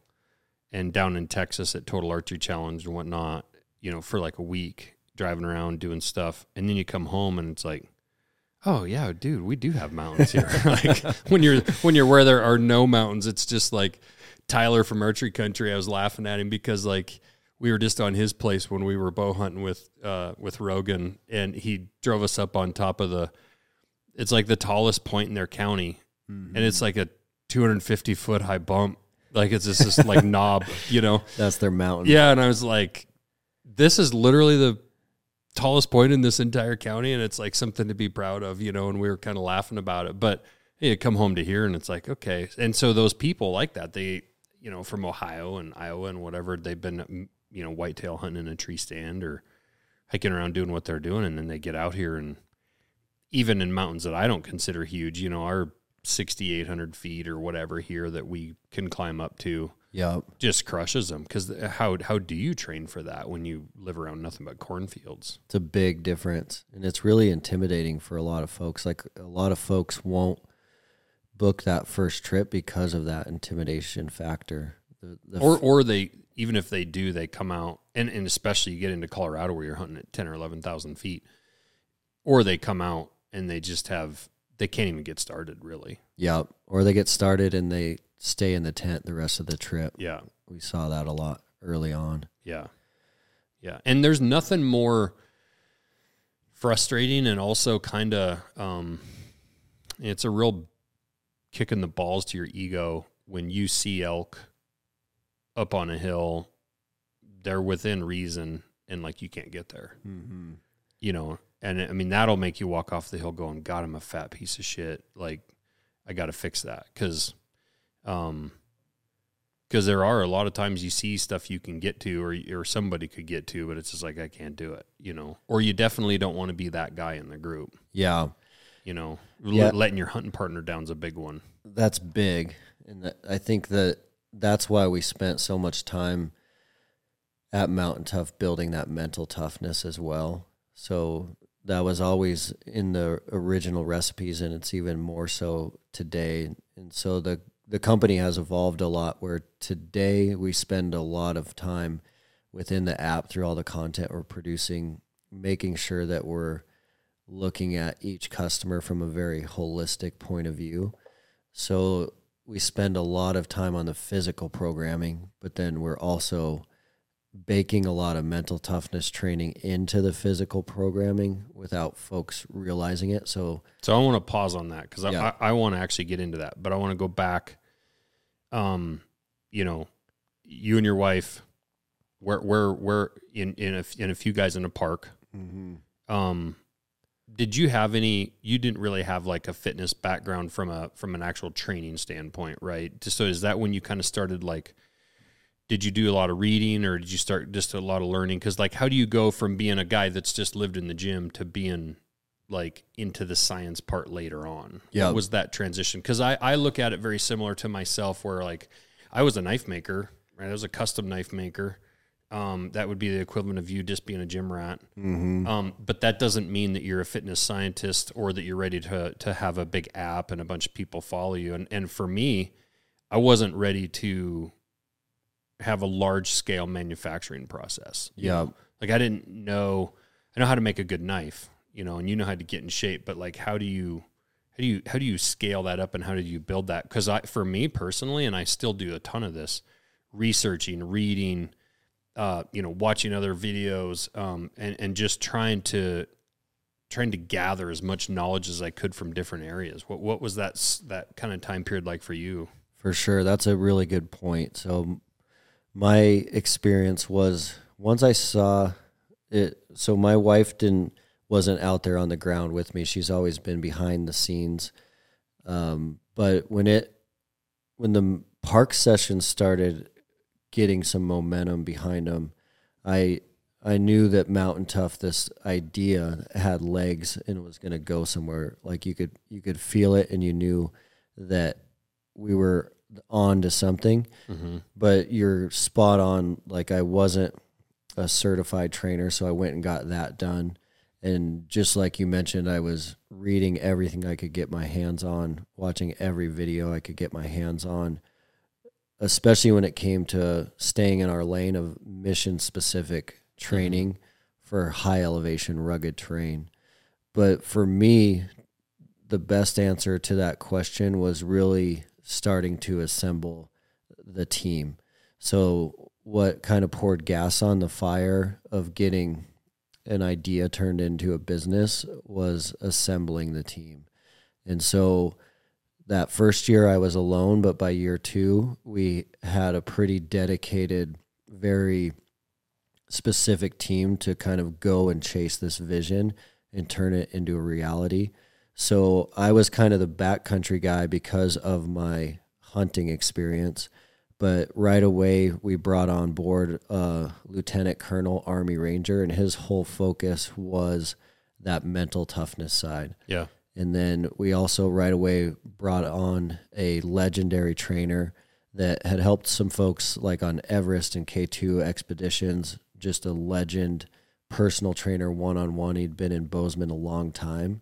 and down in Texas at Total Archery Challenge and whatnot, you know, for like a week driving around doing stuff, and then you come home and it's like, oh yeah, dude, we do have mountains here. like when you're when you're where there are no mountains, it's just like Tyler from Archery Country. I was laughing at him because like we were just on his place when we were bow hunting with uh, with Rogan, and he drove us up on top of the. It's like the tallest point in their county, and it's like a 250 foot high bump. Like it's just this like knob, you know. that's their mountain Yeah, and I was like, this is literally the tallest point in this entire county, and it's like something to be proud of, you know. And we were kind of laughing about it, but you come home to here, and it's like okay. And so those people like that, they you know from Ohio and Iowa and whatever, they've been mm, you know whitetail hunting in a tree stand or hiking around doing what they're doing, and then they get out here and even in mountains that I don't consider huge, you know, our 6,800 feet or whatever here that we can climb up to. Yeah just crushes them because how how do you train for that when you live around nothing but cornfields? it's a big difference and it's really intimidating for a lot of folks. Like a lot of folks won't book that first trip because of that intimidation factor. The, the Or or they even if they do, they come out and, and especially you get into Colorado where you're hunting at ten or eleven thousand feet, or they come out and they just have they can't even get started really. yeah or they get started and they stay in the tent the rest of the trip Yeah, we saw that a lot early on yeah, yeah. And there's nothing more frustrating and also kind of um, it's a real kick in the balls to your ego when you see elk up on a hill. They're within reason, and like you can't get there. mm-hmm. you know, and I mean that'll make you walk off the hill going, "God, I'm a fat piece of shit." Like, I got to fix that because, um, because there are a lot of times you see stuff you can get to, or or somebody could get to, but it's just like I can't do it, you know. Or you definitely don't want to be that guy in the group, yeah you know. Yeah. Letting your hunting partner down's a big one. that's big and i think that that's why we spent so much time at mountain tough building that mental toughness as well so that was always in the original recipes and it's even more so today. And so the the company has evolved a lot where today we spend a lot of time within the app through all the content we're producing making sure that we're looking at each customer from a very holistic point of view. So we spend a lot of time on the physical programming, but then we're also baking a lot of mental toughness training into the physical programming without folks realizing it. So So I want to pause on that because Yeah. I, I, I want to actually get into that, but I want to go back. Um, you know, you and your wife, where where where in in a, in a few guys in a park. Um, did you have any? You didn't really have like a fitness background from a from an actual training standpoint, right? So is that when you kind of started like? Did you do a lot of reading or did you start just a lot of learning? Because like, how do you go from being a guy that's just lived in the gym to being like into the science part later on. Yeah. What was that transition? Because I, I look at it very similar to myself where like I was a knife maker, right? I was a custom knife maker. Um, that would be the equivalent of you just being a gym rat. Mm-hmm. Um, but that doesn't mean that you're a fitness scientist or that you're ready to to have a big app and a bunch of people follow you. And and for me, I wasn't ready to have a large scale manufacturing process. Yeah. know? Like I didn't know I know how to make a good knife, you know, and you know how to get in shape, but like how do you how do you how do you scale that up and how do you build that? Because I for me personally, and I still do a ton of this, researching, reading, uh, you know, watching other videos, um, and and just trying to trying to gather as much knowledge as I could from different areas. What what was that that kind of time period like for you? For sure. That's a really good point. So my experience was once I saw it so my wife didn't wasn't out there on the ground with me. She's always been behind the scenes. Um, but when it when the park session started getting some momentum behind them, I I knew that Mountain Tough, this idea had legs and was going to go somewhere. Like you could you could feel it, and you knew that we were on to something. Mm-hmm. But you're spot on. Like I wasn't a certified trainer, so I went and got that done. And just like you mentioned, I was reading everything I could get my hands on, watching every video I could get my hands on, especially when it came to staying in our lane of mission specific training for high elevation, rugged terrain. But for me, the best answer to that question was really starting to assemble the team. So, what kind of poured gas on the fire of getting an idea turned into a business was assembling the team. And so, that first year I was alone, but by year two, we had a pretty dedicated, very specific team to kind of go and chase this vision and turn it into a reality. So I was kind of the backcountry guy because of my hunting experience. But right away, we brought on board a lieutenant colonel, Army Ranger, and his whole focus was that mental toughness side. Yeah. And then we also right away brought on a legendary trainer that had helped some folks like on Everest and K2 expeditions, just a legend, personal trainer one on one. He'd been in Bozeman a long time.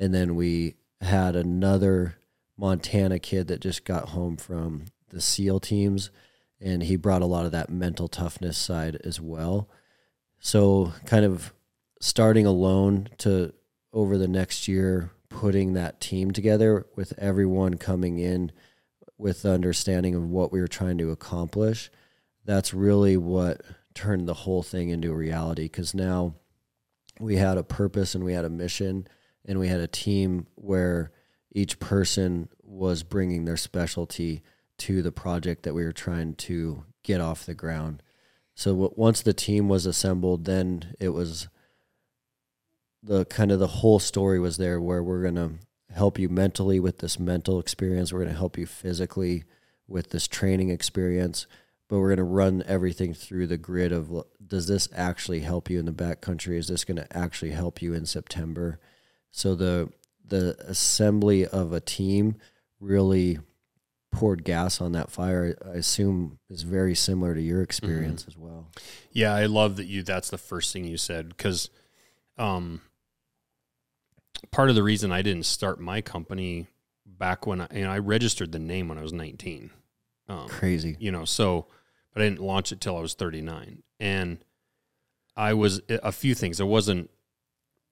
And then we had another Montana kid that just got home from the SEAL teams, and he brought a lot of that mental toughness side as well. So, kind of starting alone to over the next year, putting that team together with everyone coming in with the understanding of what we were trying to accomplish. That's really what turned the whole thing into a reality because now we had a purpose and we had a mission and we had a team where each person was bringing their specialty to the project that we were trying to get off the ground. So w- once the team was assembled, then it was the kind of the whole story was there where we're going to help you mentally with this mental experience. We're going to help you physically with this training experience, but we're going to run everything through the grid of does this actually help you in the backcountry? Is this going to actually help you in September? So the the assembly of a team really poured gas on that fire. I assume is very similar to your experience as well. Yeah, I love that you. That's the first thing you said because, um, part of the reason I didn't start my company back when I, you know, I registered the name when I was nineteen. Um, Crazy. you know, so but I didn't launch it till I was thirty nine, and I was a few things. I wasn't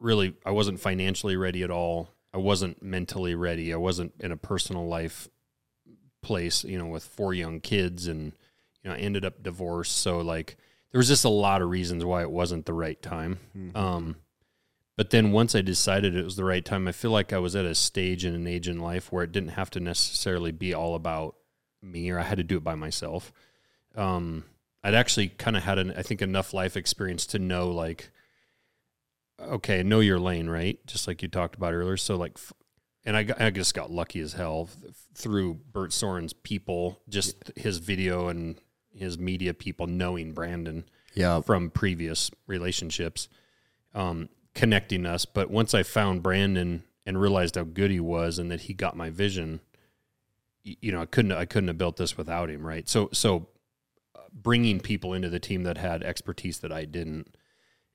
really. I wasn't financially ready at all. I wasn't mentally ready. I wasn't in a personal life place, you know, with four young kids and you know, I ended up divorced. So like there was just a lot of reasons why it wasn't the right time. Um but then once I decided it was the right time, I feel like I was at a stage and an age in life where it didn't have to necessarily be all about me or I had to do it by myself. Um I'd actually kind of had an I think enough life experience to know like okay, know your lane, right? Just like you talked about earlier. So like and I, I just got lucky as hell through Bert Soren's people, just his video and his media people knowing Brandon Yeah. from previous relationships, um, connecting us. But once I found Brandon and realized how good he was and that he got my vision, you know, I couldn't I couldn't have built this without him, right? So so uh, bringing people into the team that had expertise that I didn't,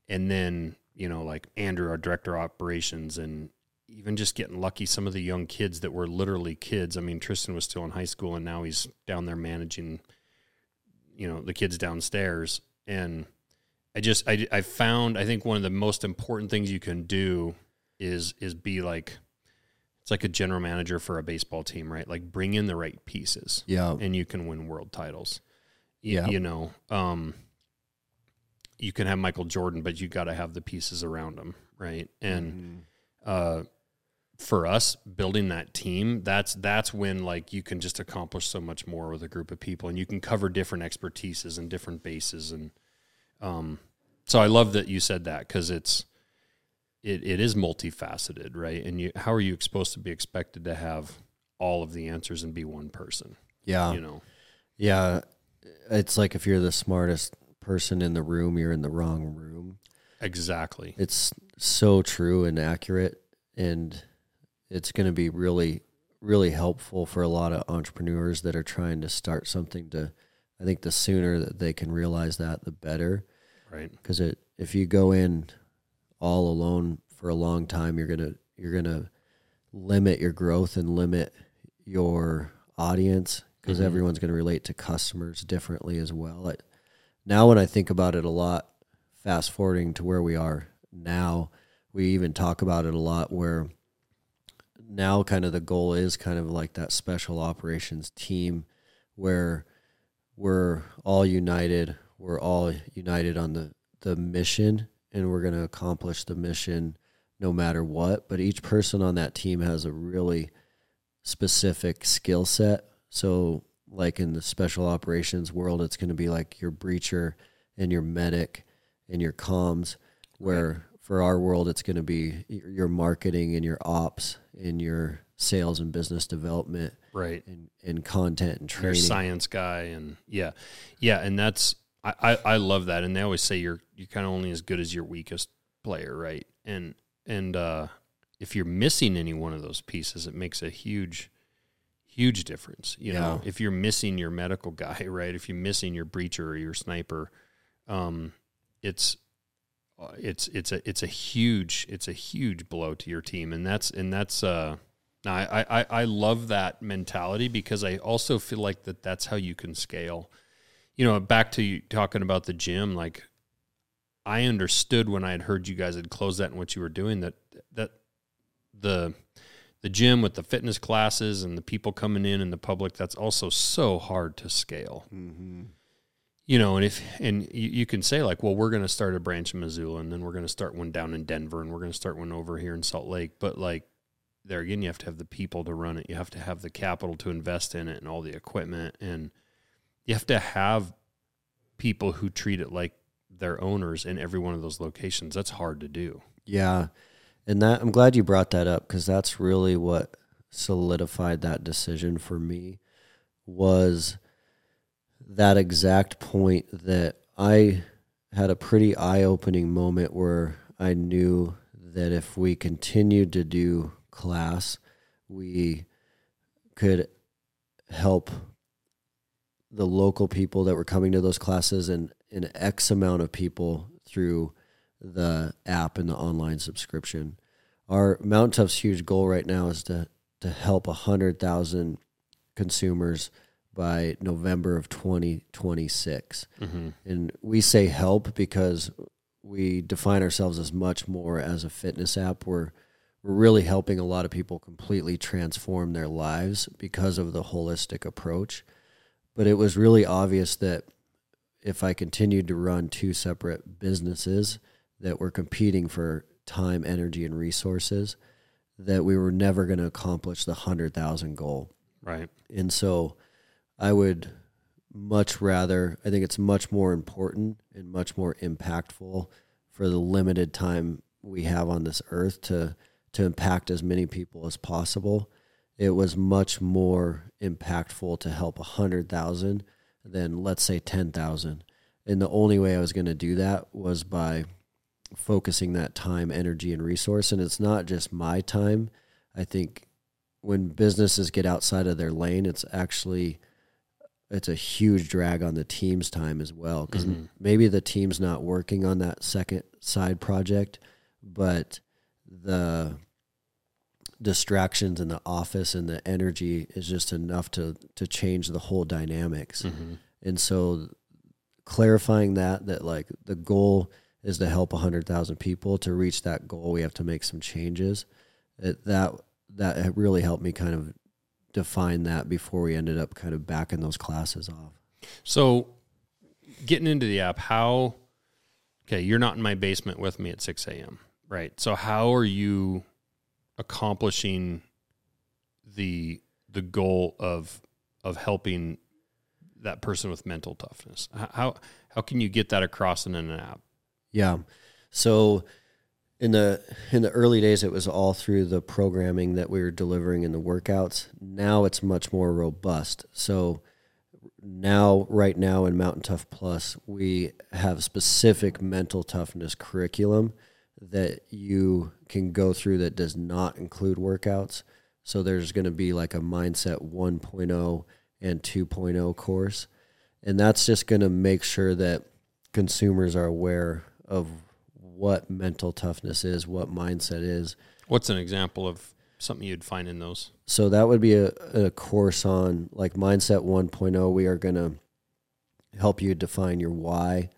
and then you know like Andrew, our director of operations, and even just getting lucky. Some of the young kids that were literally kids. I mean, Tristan was still in high school, and now he's down there managing, you know, the kids downstairs. And I just I I found I think one of the most important things you can do is is be like it's like a general manager for a baseball team, right? Like bring in the right pieces. Yeah. And you can win world titles. Yeah. You know, um, you can have Michael Jordan, but you got to have the pieces around him, right? And uh, for us, building that team, that's that's when like you can just accomplish so much more with a group of people, and you can cover different expertises and different bases, and um, so I love that you said that because it's it, it is multifaceted, right? And you, how are you supposed to be expected to have all of the answers and be one person? yeah. You know, Yeah, it's like if you're the smartest person in the room, you're in the wrong room. exactly. It's so true and accurate, and it's going to be really, really helpful for a lot of entrepreneurs that are trying to start something. To, I think the sooner that they can realize that, the better. Right. Because it, if you go in all alone for a long time, you're gonna you're gonna limit your growth and limit your audience because Mhm. everyone's going to relate to customers differently as well. I, now, when I think about it a lot, fast forwarding to where we are now, we even talk about it a lot. Where now, kind of the goal is kind of like that special operations team, where we're all united. We're all united on the the mission, and we're going to accomplish the mission no matter what. But each person on that team has a really specific skill set. So, like in the special operations world, it's going to be like your breacher and your medic and your comms. Where for our world, it's going to be your marketing and your ops and your sales and business development Right. and, and content and training. science guy and yeah. Yeah. And that's, I, I, I love that. And they always say you're, you're kind of only as good as your weakest player. Right. And, and, uh, if you're missing any one of those pieces, it makes a huge, huge difference. You know, if you're missing your medical guy, right? If you're missing your breacher or your sniper, um, it's, uh, it's it's a it's a huge it's a huge blow to your team, and that's and that's uh, now I, I I love that mentality because I also feel like that that's how you can scale. You know, back to you talking about the gym, like I understood when I had heard you guys had closed that and what you were doing that that the the gym with the fitness classes and the people coming in and the public that's also so hard to scale Mm-hmm. you know, and if and you, you can say like, well, we're going to start a branch in Missoula, and then we're going to start one down in Denver, and we're going to start one over here in Salt Lake. But like, there again, you have to have the people to run it. You have to have the capital to invest in it, and all the equipment, and you have to have people who treat it like their owners in every one of those locations. That's hard to do. Yeah. And that I'm glad you brought that up because that's really what solidified that decision for me was that exact point that I had a pretty eye-opening moment where I knew that if we continued to do class, we could help the local people that were coming to those classes and an X amount of people through the app and the online subscription. Our Mountain Tough's huge goal right now is to to help hundred thousand consumers by November of twenty twenty six. Mm-hmm. And we say help because we define ourselves as much more as a fitness app. We're we're really helping a lot of people completely transform their lives because of the holistic approach. But it was really obvious that if I continued to run two separate businesses that were competing for time, energy, and resources, that we were never going to accomplish the hundred thousand goal. Right. And so I would much rather, I think it's much more important and much more impactful for the limited time we have on this earth to to impact as many people as possible. It was much more impactful to help a hundred thousand than let's say ten thousand. And the only way I was going to do that was by focusing that time, energy, and resource. And it's not just my time. I think when businesses get outside of their lane, it's actually it's a huge drag on the team's time as well because mm-hmm. maybe the team's not working on that second side project, but the distractions in the office and the energy is just enough to to change the whole dynamics. Mm-hmm. And so clarifying that that like the goal is to help 100,000 people to reach that goal we have to make some changes. It, that that really helped me kind of define that before we ended up kind of backing those classes off. So, getting into the app, how? Okay, you're not in my basement with me at 6 a.m. Right. So, how are you accomplishing the the goal of of helping that person with mental toughness? How how can you get that across in an app? Yeah. So in the in the early days it was all through the programming that we were delivering in the workouts. Now it's much more robust. So now right now in Mountain Tough Plus, we have specific mental toughness curriculum that you can go through that does not include workouts. So there's going to be like a mindset 1.0 and 2.0 course. And that's just going to make sure that consumers are aware of what mental toughness is, what mindset is. What's an example of something you'd find in those? So that would be a, a course on like mindset 1.0. We are going to help you define your why.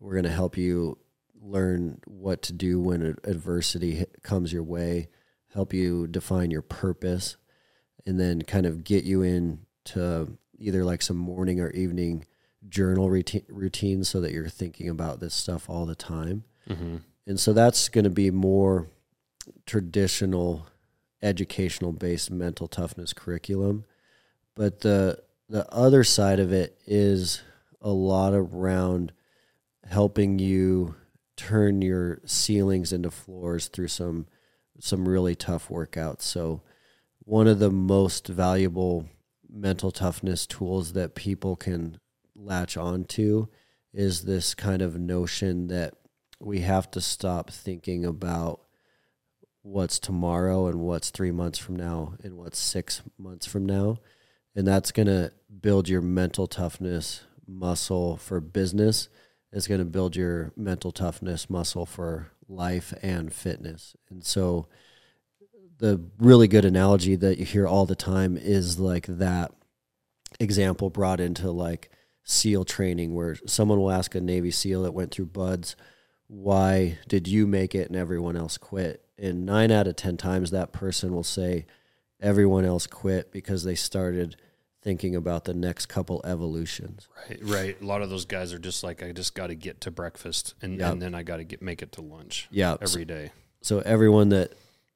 We're going to help you learn what to do when adversity comes your way, help you define your purpose, and then kind of get you in to either like some morning or evening journal routine, routine so that you're thinking about this stuff all the time. Mm-hmm. And so that's going to be more traditional educational based mental toughness curriculum. But the the other side of it is a lot around helping you turn your ceilings into floors through some some really tough workouts. So one of the most valuable mental toughness tools that people can latch onto is this kind of notion that we have to stop thinking about what's tomorrow and what's three months from now and what's six months from now. And that's going to build your mental toughness muscle for business. It's going to build your mental toughness muscle for life and fitness. And so, the really good analogy that you hear all the time is like that example brought into like SEAL training, where someone will ask a Navy SEAL that went through BUD/S, why did you make it and everyone else quit? And nine out of 10 times that person will say everyone else quit because they started thinking about the next couple evolutions. Right, right. A lot of those guys are just like, I just got to get to breakfast, and, Yep. and then I got to get make it to lunch Yeah. every day. So everyone that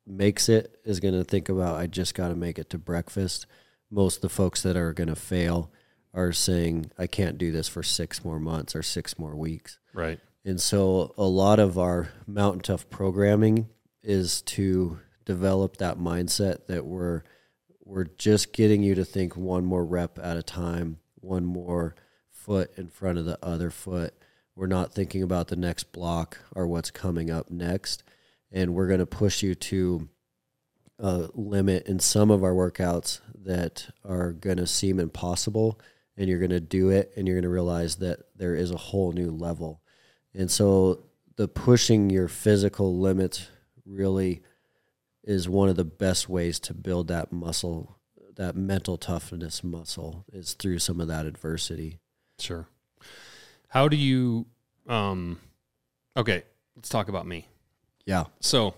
makes it is going to think about, I just got to make it to breakfast. Most of the folks that are going to fail are saying, I can't do this for six more months or six more weeks. Right. And so a lot of our Mountain Tough programming is to develop that mindset that we're we're just getting you to think one more rep at a time, one more foot in front of the other foot. We're not thinking about the next block or what's coming up next. And we're going to push you to a limit in some of our workouts that are going to seem impossible. And you're going to do it and you're going to realize that there is a whole new level. And so the pushing your physical limits really is one of the best ways to build that muscle, that mental toughness muscle is through some of that adversity. Sure. How do you? Um, okay, let's talk about me. Yeah. So,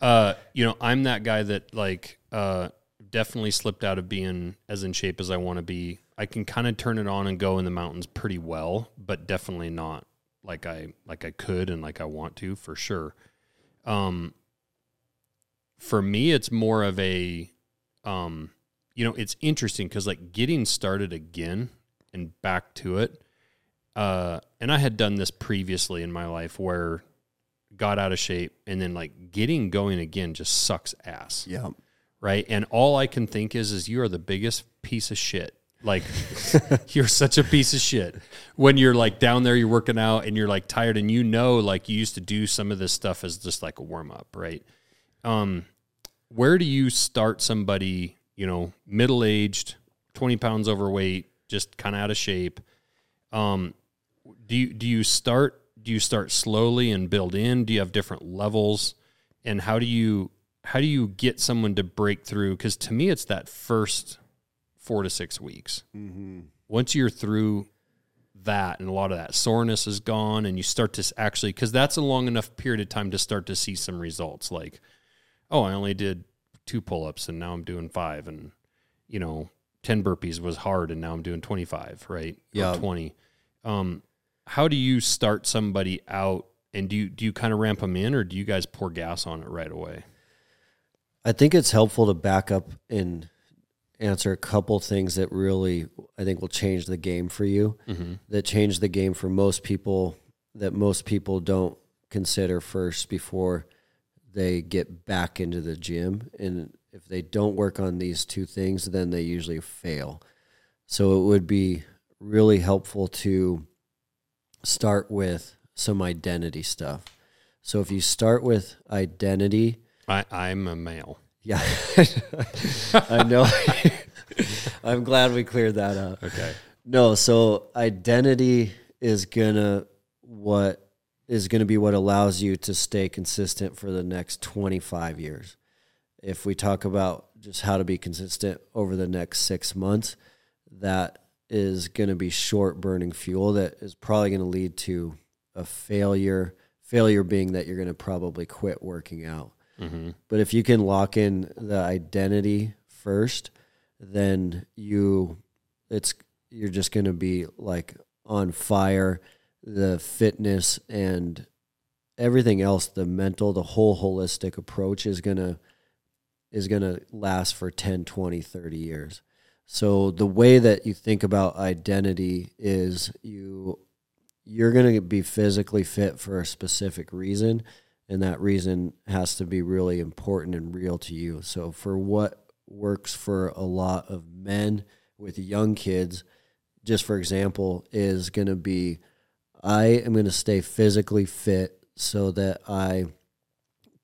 uh, you know, I'm that guy that like uh, definitely slipped out of being as in shape as I want to be. I can kind of turn it on and go in the mountains pretty well, but definitely not like I like I could and like I want to for sure. Um, for me, it's more of a, um, you know, it's interesting because like getting started again and back to it. Uh, and I had done this previously in my life where got out of shape and then like getting going again just sucks ass Yeah. right and all i can think is is you are the biggest piece of shit like you're such a piece of shit when you're like down there you're working out and you're like tired and you know like you used to do some of this stuff as just like a warm up right um where do you start somebody you know middle aged 20 pounds overweight just kind of out of shape. Um, do you do you start do you start slowly and build in? Do you have different levels? And how do you how do you get someone to break through? Because to me, it's that first four to six weeks. Mm-hmm. Once you're through that and a lot of that soreness is gone, and you start to actually because that's a long enough period of time to start to see some results. Like, oh, I only did two pull ups and now I'm doing five, and you know, ten burpees was hard and now I'm doing twenty five, right? Yeah. or twenty. Um, how do you start somebody out? And do you do you kind of ramp them in, or do you guys pour gas on it right away? I think it's helpful to back up and answer a couple things that really I think will change the game for you. Mm-hmm. That change the game for most people that most people don't consider first before they get back into the gym. And if they don't work on these two things, then they usually fail. So it would be really helpful to start with some identity stuff. So if you start with identity, I, I'm a male. Yeah, I know. I'm glad we cleared that up. Okay. No, so identity is gonna what is gonna be what allows you to stay consistent for the next 25 years. If we talk about just how to be consistent over the next six months, that is gonna be short burning fuel that is probably gonna lead to a failure. Failure being that you're gonna probably quit working out. Mm-hmm. But if you can lock in the identity first, then you it's you're just going to be like on fire the fitness and everything else the mental the whole holistic approach is going to is going to last for 10 20 30 years so the way that you think about identity is you you're going to be physically fit for a specific reason and that reason has to be really important and real to you. So for what works for a lot of men with young kids, just for example, is going to be I am going to stay physically fit so that I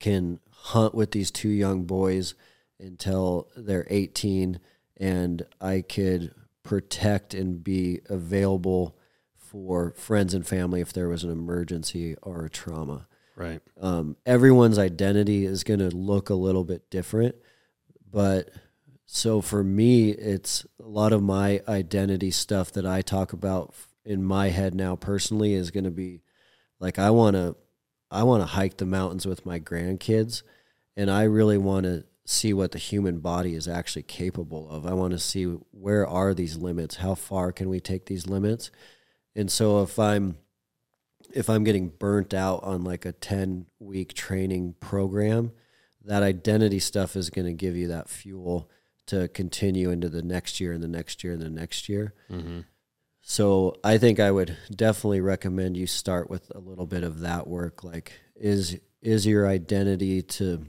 can hunt with these two young boys until they're 18 and I could protect and be available for friends and family if there was an emergency or a trauma Right. um, everyone's identity is going to look a little bit different. But so for me, it's a lot of my identity stuff that I talk about in my head now personally is going to be like I want to I want to hike the mountains with my grandkids and I really want to see what the human body is actually capable of. I want to see where are these limits? How far can we take these limits? And so if I'm if I'm getting burnt out on like a 10 week training program, that identity stuff is going to give you that fuel to continue into the next year and the next year and the next year. Mm-hmm. So I think I would definitely recommend you start with a little bit of that work. Like, is is your identity to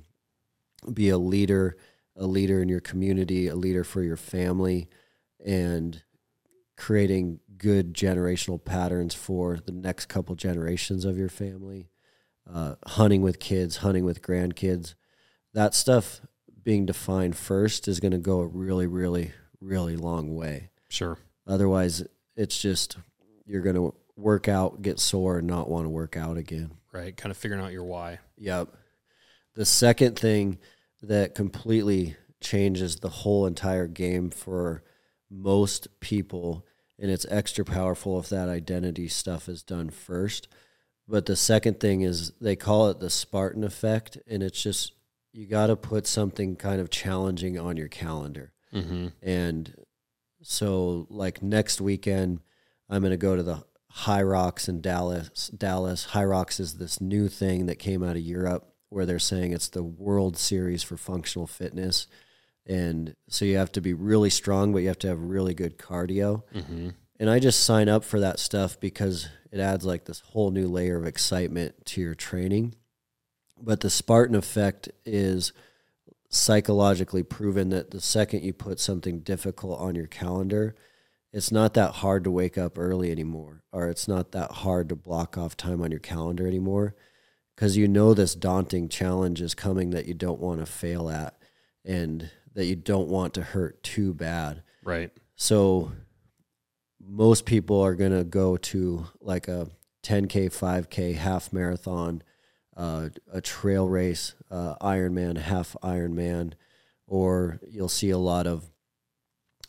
be a leader, a leader in your community, a leader for your family, and creating good generational patterns for the next couple generations of your family. Uh, hunting with kids, hunting with grandkids, that stuff being defined first is going to go a really, really, really long way. Sure. Otherwise, it's just you're going to work out, get sore, and not want to work out again. Right. Kind of figuring out your why. Yep. The second thing that completely changes the whole entire game for most people, and it's extra powerful if that identity stuff is done first. But the second thing is they call it the Spartan effect, and it's just you got to put something kind of challenging on your calendar. Mm-hmm. And so, like next weekend, I'm going to go to the HYROX in Dallas. Dallas HYROX is this new thing that came out of Europe where they're saying it's the World Series for functional fitness. And so you have to be really strong, but you have to have really good cardio. Mm-hmm. And I just sign up for that stuff because it adds like this whole new layer of excitement to your training. But the Spartan effect is psychologically proven that the second you put something difficult on your calendar, it's not that hard to wake up early anymore, or it's not that hard to block off time on your calendar anymore because you know this daunting challenge is coming that you don't want to fail at and that you don't want to hurt too bad. Right. So most people are going to go to like a 10K, 5K, half marathon, uh, a trail race, uh, Ironman, half Ironman, or you'll see a lot of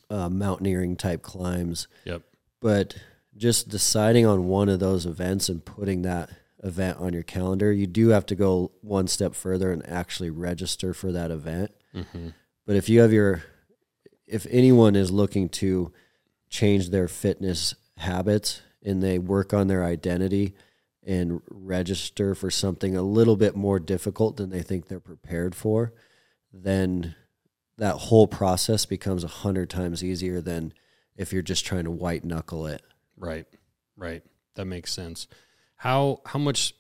uh, mountaineering type climbs. Yep. But just deciding on one of those events and putting that event on your calendar, you do have to go one step further and actually register for that event. Mm-hmm. But if you have your, if anyone is looking to change their fitness habits and they work on their identity and register for something a little bit more difficult than they think they're prepared for, then that whole process becomes a hundred times easier than if you're just trying to white knuckle it. Right. Right. That makes sense. How how much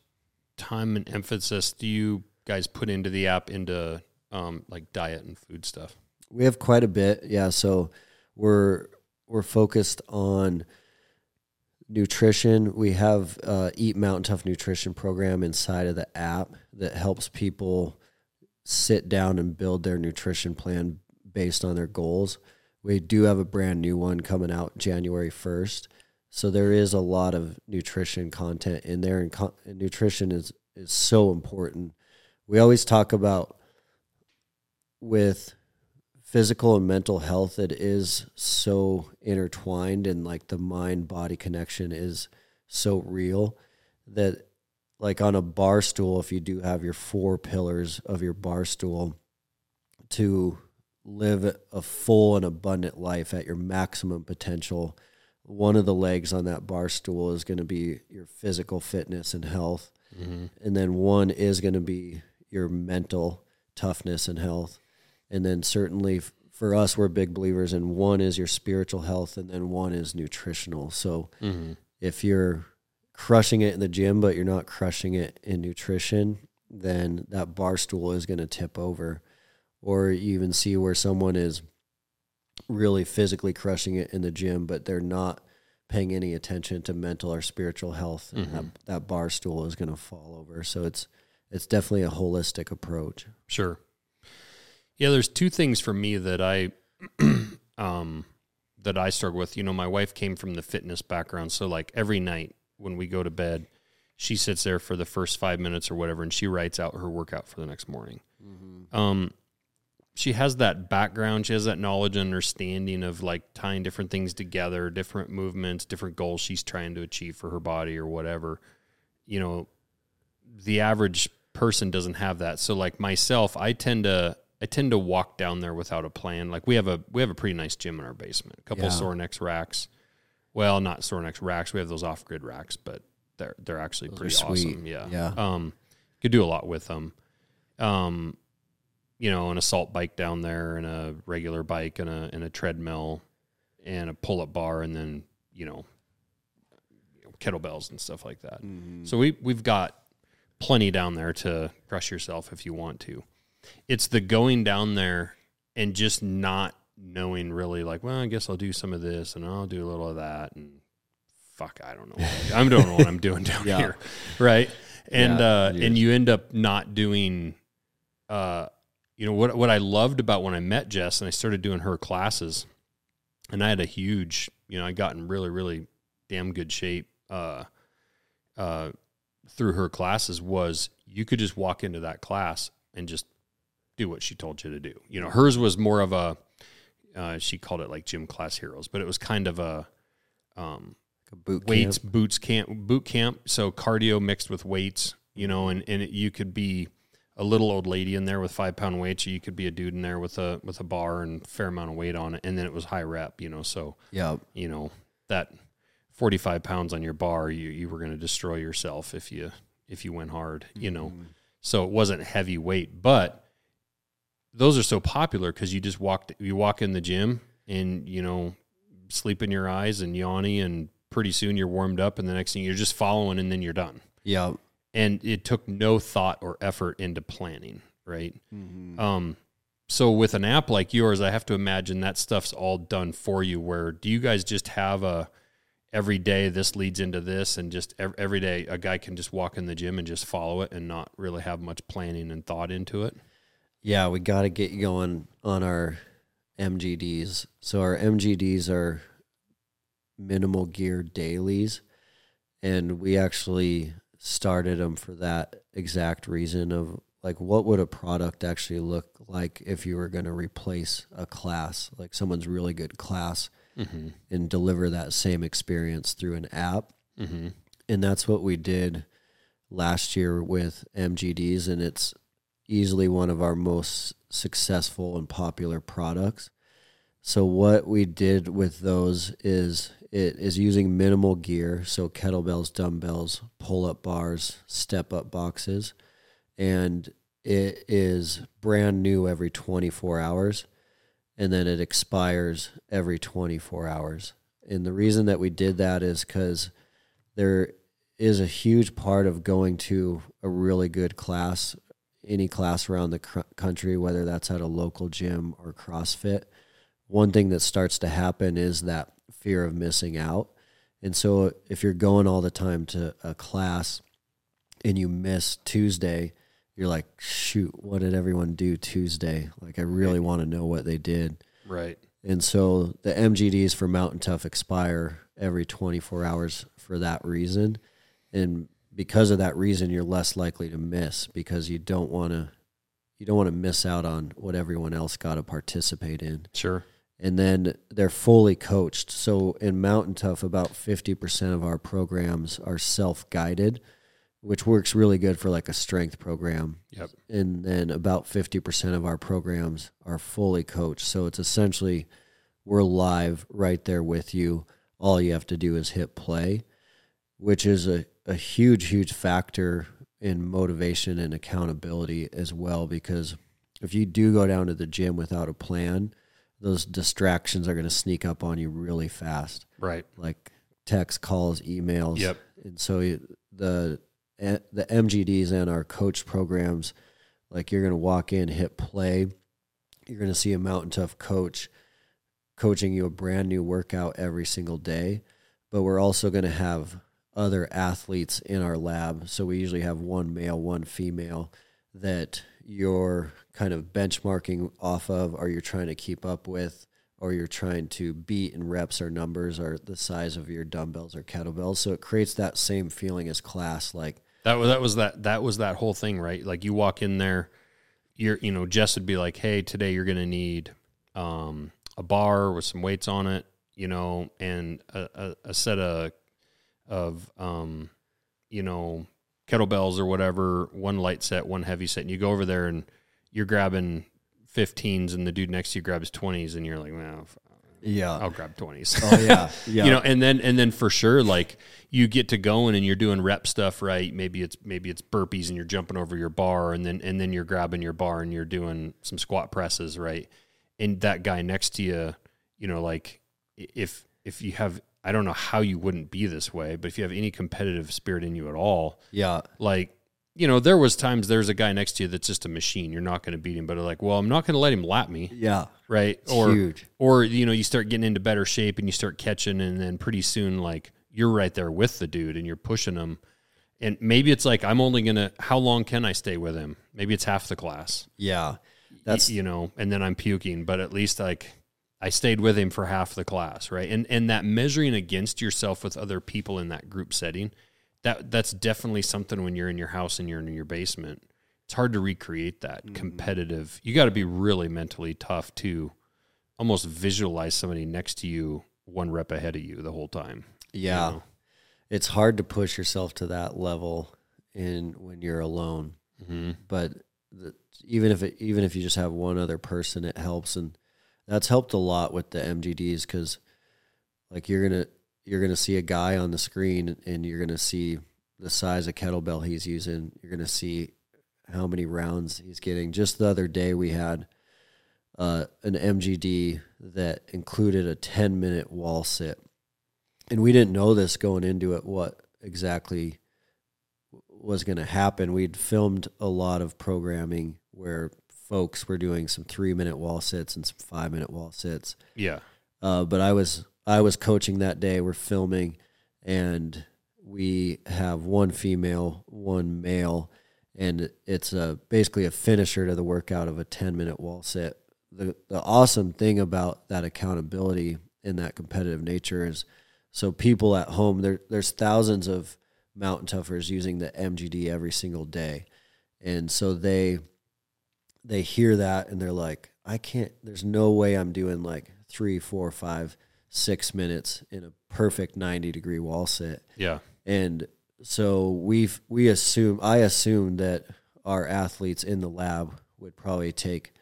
time and emphasis do you guys put into the app into um, like diet and food stuff? We have quite a bit, yeah. So we're we're focused on nutrition. We have uh, Eat Mountain Tough nutrition program inside of the app that helps people sit down and build their nutrition plan based on their goals. We do have a brand new one coming out January 1st. So there is a lot of nutrition content in there and, co- and nutrition is is so important. We always talk about with physical and mental health it is so intertwined and like the mind body connection is so real that like on a bar stool if you do have your four pillars of your bar stool to live a full and abundant life at your maximum potential one of the legs on that bar stool is going to be your physical fitness and health Mm-hmm. and then one is going to be your mental toughness and health and then certainly f- for us we're big believers in one is your spiritual health and then one is nutritional. So Mm-hmm. if you're crushing it in the gym but you're not crushing it in nutrition then that bar stool is going to tip over. Or you even see where someone is really physically crushing it in the gym but they're not paying any attention to mental or spiritual health and that, that bar stool is going to fall over. So it's it's definitely a holistic approach. Sure. Yeah, there's two things for me that I um that I struggle with. You know, my wife came from the fitness background, so like every night when we go to bed, she sits there for the first 5 minutes or whatever and she writes out her workout for the next morning. Um she has that background, she has that knowledge and understanding of like tying different things together, different movements, different goals she's trying to achieve for her body or whatever. You know, the average person doesn't have that. So like myself, I tend to I tend to walk down there without a plan. Like we have a we have a pretty nice gym in our basement. A couple Yeah. Sorinex racks. Well, not Sorinex racks. We have those off grid racks, but they're they're actually Those pretty awesome. Yeah. Yeah. Um could do a lot with them. Um you know, an assault bike down there and a regular bike and a and a treadmill and a pull up bar and then, you know, kettlebells and stuff like that. So we we've got plenty down there to crush yourself if you want to. It's the going down there and just not knowing really like, well, I guess I'll do some of this and I'll do a little of that and fuck, I don't know. I don't know what I'm doing down Yeah. here. Right. And Yeah, uh and you end up not doing uh you know what what I loved about when I met Jess and I started doing her classes and I had a huge, you know, I got in really, really damn good shape uh uh through her classes was you could just walk into that class and just do what she told you to do. You know, hers was more of a uh, she called it like gym class heroes, but it was kind of a um, a boot weights camp. boots camp boot camp. So cardio mixed with weights, you know, and and it, you could be a little old lady in there with five pound weights, or you could be a dude in there with a with a bar and fair amount of weight on it, and then it was high rep, you know. So yeah you know that 45 pounds on your bar you, you were going to destroy yourself if you if you went hard you know so it wasn't heavy weight but those are so popular because you just walked you walk in the gym and you know sleep in your eyes and yawny and pretty soon you're warmed up and the next thing you're just following and then you're done yeah and it took no thought or effort into planning right Mm-hmm. um, so with an app like yours, I have to imagine that stuff's all done for you. Where do you guys just have a every day this leads into this, and just ev- every day a guy can just walk in the gym and just follow it and not really have much planning and thought into it? Yeah, we got to get you going on our MGDs. So our MGDs are minimal gear dailies, and we actually started them for that exact reason of like what would a product actually look like if you were going to replace a class like someone's really good class Mm-hmm. and deliver that same experience through an app Mm-hmm. and that's what we did last year with MGDs, and it's easily one of our most successful and popular products. So what we did with those is it is using minimal gear, so kettlebells, dumbbells, pull-up bars, step-up boxes, and it is brand new every 24 hours and then it expires every 24 hours. And the reason that we did that is cuz there is a huge part of going to a really good class, any class around the cr- country, whether that's at a local gym or CrossFit. One thing that starts to happen is that fear of missing out. And so if you're going all the time to a class and you miss Tuesday, you're like, shoot, what did everyone do Tuesday? Like, I really want to know what they did. Right. And so the MGDs for Mountain Tough expire every 24 hours for that reason. And because of that reason, you're less likely to miss because you don't want to you don't want to miss out on what everyone else got to participate in. Sure. And then they're fully coached. So in Mountain Tough, about 50% of our programs are self-guided, which works really good for like a strength program Yep. and then about 50% of our programs are fully coached. So it's essentially we're live right there with you. All you have to do is hit play, which is a, a huge, huge factor in motivation and accountability as well. Because if you do go down to the gym without a plan, those distractions are going to sneak up on you really fast Right. like text, calls, emails. Yep. And so the eh, the MGDs and our coach programs, like you're going to walk in, hit play, you're going to see a Mountain Tough coach coaching you a brand new workout every single day. But we're also going to have other athletes in our lab. So we usually have one male, one female that you're kind of benchmarking off of, or you're trying to keep up with, or you're trying to beat in reps or numbers or the size of your dumbbells or kettlebells. So it creates that same feeling as class. Like, That was that was that that was that whole thing, right? Like you walk in there, you're you know Jess would be like, "Hey, today you're gonna need um, a bar with some weights on it, you know, and a, a, a set of of um, you know kettlebells or whatever, one light set, one heavy set, and you go over there and you're grabbing 15s, and the dude next to you grabs 20s, and you're like, "Well, yeah. I'll grab 20s." Oh, yeah. Yeah. you know and then and then for sure like you get to going and you're doing rep stuff right maybe it's maybe it's burpees and you're jumping over your bar and then and then you're grabbing your bar and you're doing some squat presses right and that guy next to you you know like if if you have i don't know how you wouldn't be this way but if you have any competitive spirit in you at all yeah. like you know there was times there's a guy next to you that's just a machine you're not going to beat him but like well i'm not going to let him lap me Yeah. right? It's or huge. or you know you start getting into better shape and you start catching, and then pretty soon like you're right there with the dude and you're pushing him. And maybe it's like I'm only gonna. How long can I stay with him? Maybe it's half the class. Yeah. That's That's you know, and then I'm puking. But at least like I stayed with him for half the class, right? And and that measuring against yourself with other people in that group setting, that that's definitely something when you're in your house and you're in your basement. It's hard to recreate that competitive. You got to be really mentally tough to almost visualize somebody next to you one rep ahead of you the whole time. you yeah. know? It's hard to push yourself to that level in when you're alone. Mhm. but the, even if it, even if you just have one other person, it helps, and that's helped a lot with the MGDs because, like, you're gonna you're gonna see a guy on the screen, and you're gonna see the size of kettlebell he's using. You're gonna see how many rounds he's getting. Just the other day, we had uh, an MGD that included a 10 minute wall sit, and we didn't know this going into it. What exactly was going to happen. We'd filmed a lot of programming where folks were doing some three minute wall sits and some five minute wall sits. Yeah. Uh, but I was I was coaching that day. We're filming, and we have one female, one male, and it's a basically a finisher to the workout of a ten minute wall sit. The the awesome thing about that accountability and that competitive nature is So people at home, there there's thousands of mountain toughers using the MGD every single day, and so they they hear that and they're like, I can't. There's no way I'm doing like three, four, five, six minutes in a perfect 90 degree wall sit. Yeah. And so we've we assume I assume that our athletes in the lab would probably take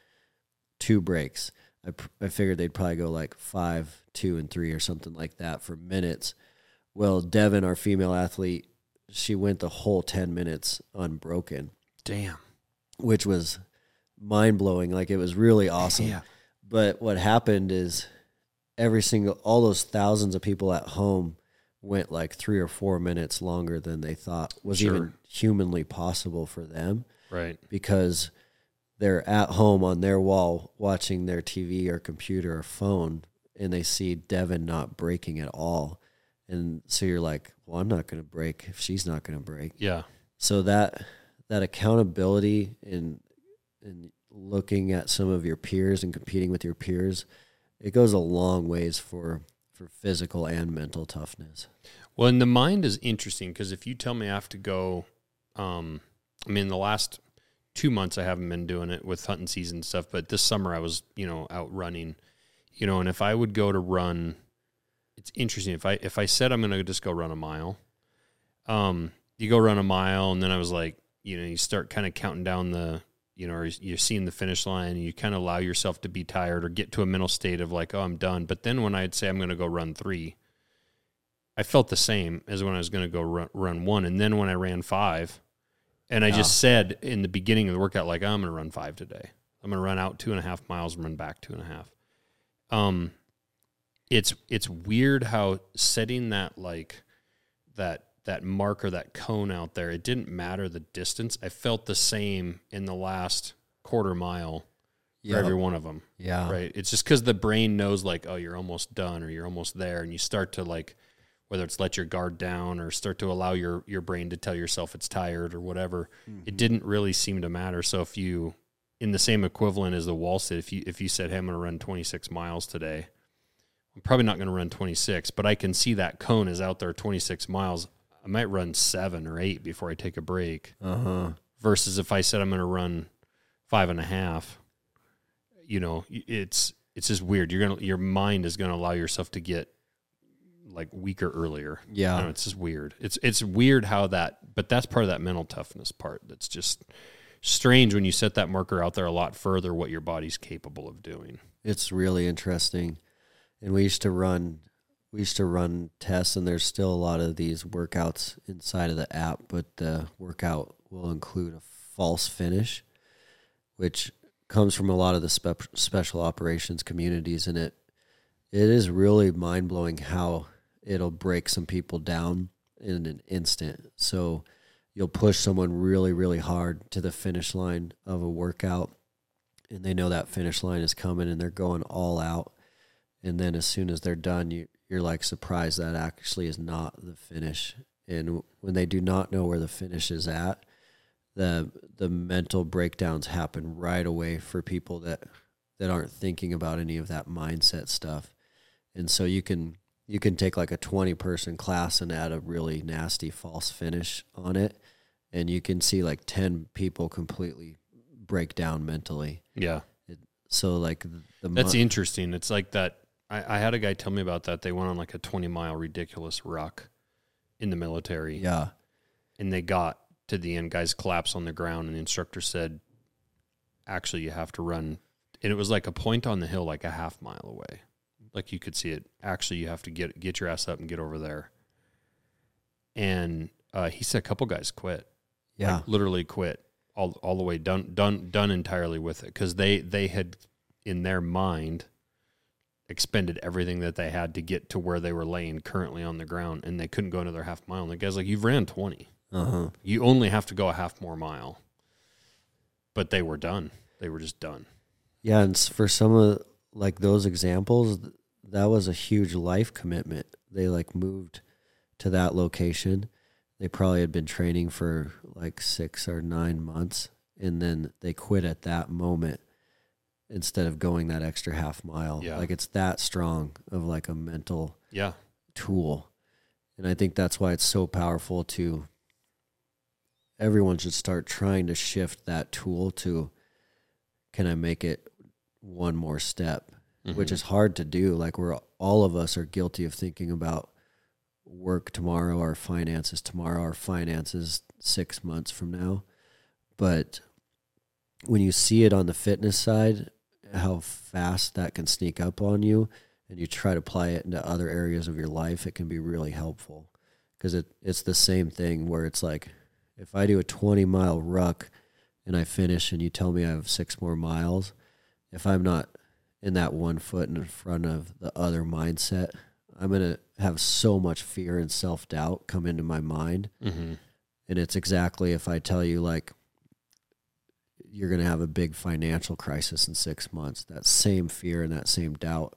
two breaks. I, I figured they'd probably go like five, two, and three or something like that for minutes. Well, Devin, our female athlete, she went the whole ten minutes unbroken, Damn. which was mind blowing. Like it was really awesome. Yeah. But what happened is every single all those thousands of people at home went like three or four minutes longer than they thought was Sure. even humanly possible for them Right. because they're at home on their wall watching their TV or computer or phone and they see Devin not breaking at all. And so you're like, well, I'm not going to break if she's not going to break Yeah. so that that accountability and and looking at some of your peers and competing with your peers it goes a long ways for for physical and mental toughness Well, and the mind is interesting because if you tell me I have to go, um, I mean, the last two months I haven't been doing it with hunting season stuff, but this summer I was, you know, out running, you know, and if I would go to run, it's interesting. If I if I said I'm going to just go run a mile, um, you go run a mile, and then I was like, you know, you start kind of counting down the, you know, or you're seeing the finish line, and you kind of allow yourself to be tired or get to a mental state of like, oh, I'm done. But then when I'd say I'm going to go run three. I felt the same as when I was going to go run, run one. And then when I ran five, and I just said in the beginning of the workout, like, I'm going to run five today. I'm going to run out two and a half miles and run back two and a half. Um, it's it's weird how setting that like that that marker that cone out there. It didn't matter the distance. I felt the same in the last quarter mile for every one of them yeah right it's just because the brain knows like oh you're almost done or you're almost there and you start to like whether it's let your guard down or start to allow your your brain to tell yourself it's tired or whatever it mm-hmm. didn't really seem to matter so if you in the same equivalent as the wall sit if you if you said hey i'm going to run 26 miles today i'm probably not going to run 26 but i can see that cone is out there 26 miles i might run seven or eight before i take a break uh-huh versus if I said I'm going to run five and a half, you know, it's it's just weird. You're gonna your mind is going to allow yourself to get like weaker earlier. Yeah know, it's just weird. It's it's weird how that, but that's part of that mental toughness part. That's just strange when you set that marker out there a lot further. What your body's capable of doing. it's really interesting and we used to run we used to run tests and there's still a lot of these workouts inside of the app but the workout will include a false finish which comes from a lot of the spe- special operations communities and it it is really mind-blowing how it'll break some people down in an instant. So you'll push someone really really hard to the finish line of a workout and they know that finish line is coming and they're going all out. And then as soon as they're done you you're like surprised that actually is not the finish and when they do not know where the finish is at the the mental breakdowns happen right away for people that that aren't thinking about any of that mindset stuff and so you can you can take like a 20 person class and add a really nasty false finish on it and you can see like 10 people completely break down mentally Yeah. so like the, the That's interesting. It's like that. I, I had a guy tell me about that. They went on like a 20 mile ridiculous ruck in the military. yeah. And they got to the end. Guys collapsed on the ground and the instructor said actually you have to run. And it was like a point on the hill like a half mile away. Like you could see it. Actually you have to get get your ass up and get over there. And uh, he said a couple guys quit. Yeah. Like literally quit all, all the way done done done entirely with it. Because they they had in their mind expended everything that they had to get to where they were laying currently on the ground and they couldn't go another half mile. And the guy's like you've ran 20 uh-huh. You only have to go a half more mile. But they were done. They were just done. Yeah and for some of like those examples that was a huge life commitment. They like moved to that location. They probably had been training for like six or nine months and then they quit at that moment instead of going that extra half mile Yeah. like it's that strong of like a mental yeah tool. And I think that's why it's so powerful to everyone should start trying to shift that tool to can I make it one more step, mm-hmm. which is hard to do. Like we're all of us are guilty of thinking about work tomorrow, our finances tomorrow, our finances six months from now. But when you see it on the fitness side, how fast that can sneak up on you, and you try to apply it into other areas of your life, it can be really helpful. Because it, it's the same thing where it's like, if I do a 20 mile ruck and I finish and you tell me I have six more miles, if I'm not in that one foot in front of the other mindset, I'm going to have so much fear and self doubt come into my mind. Mm-hmm. And it's exactly if I tell you, like, you're going to have a big financial crisis in six months, that same fear and that same doubt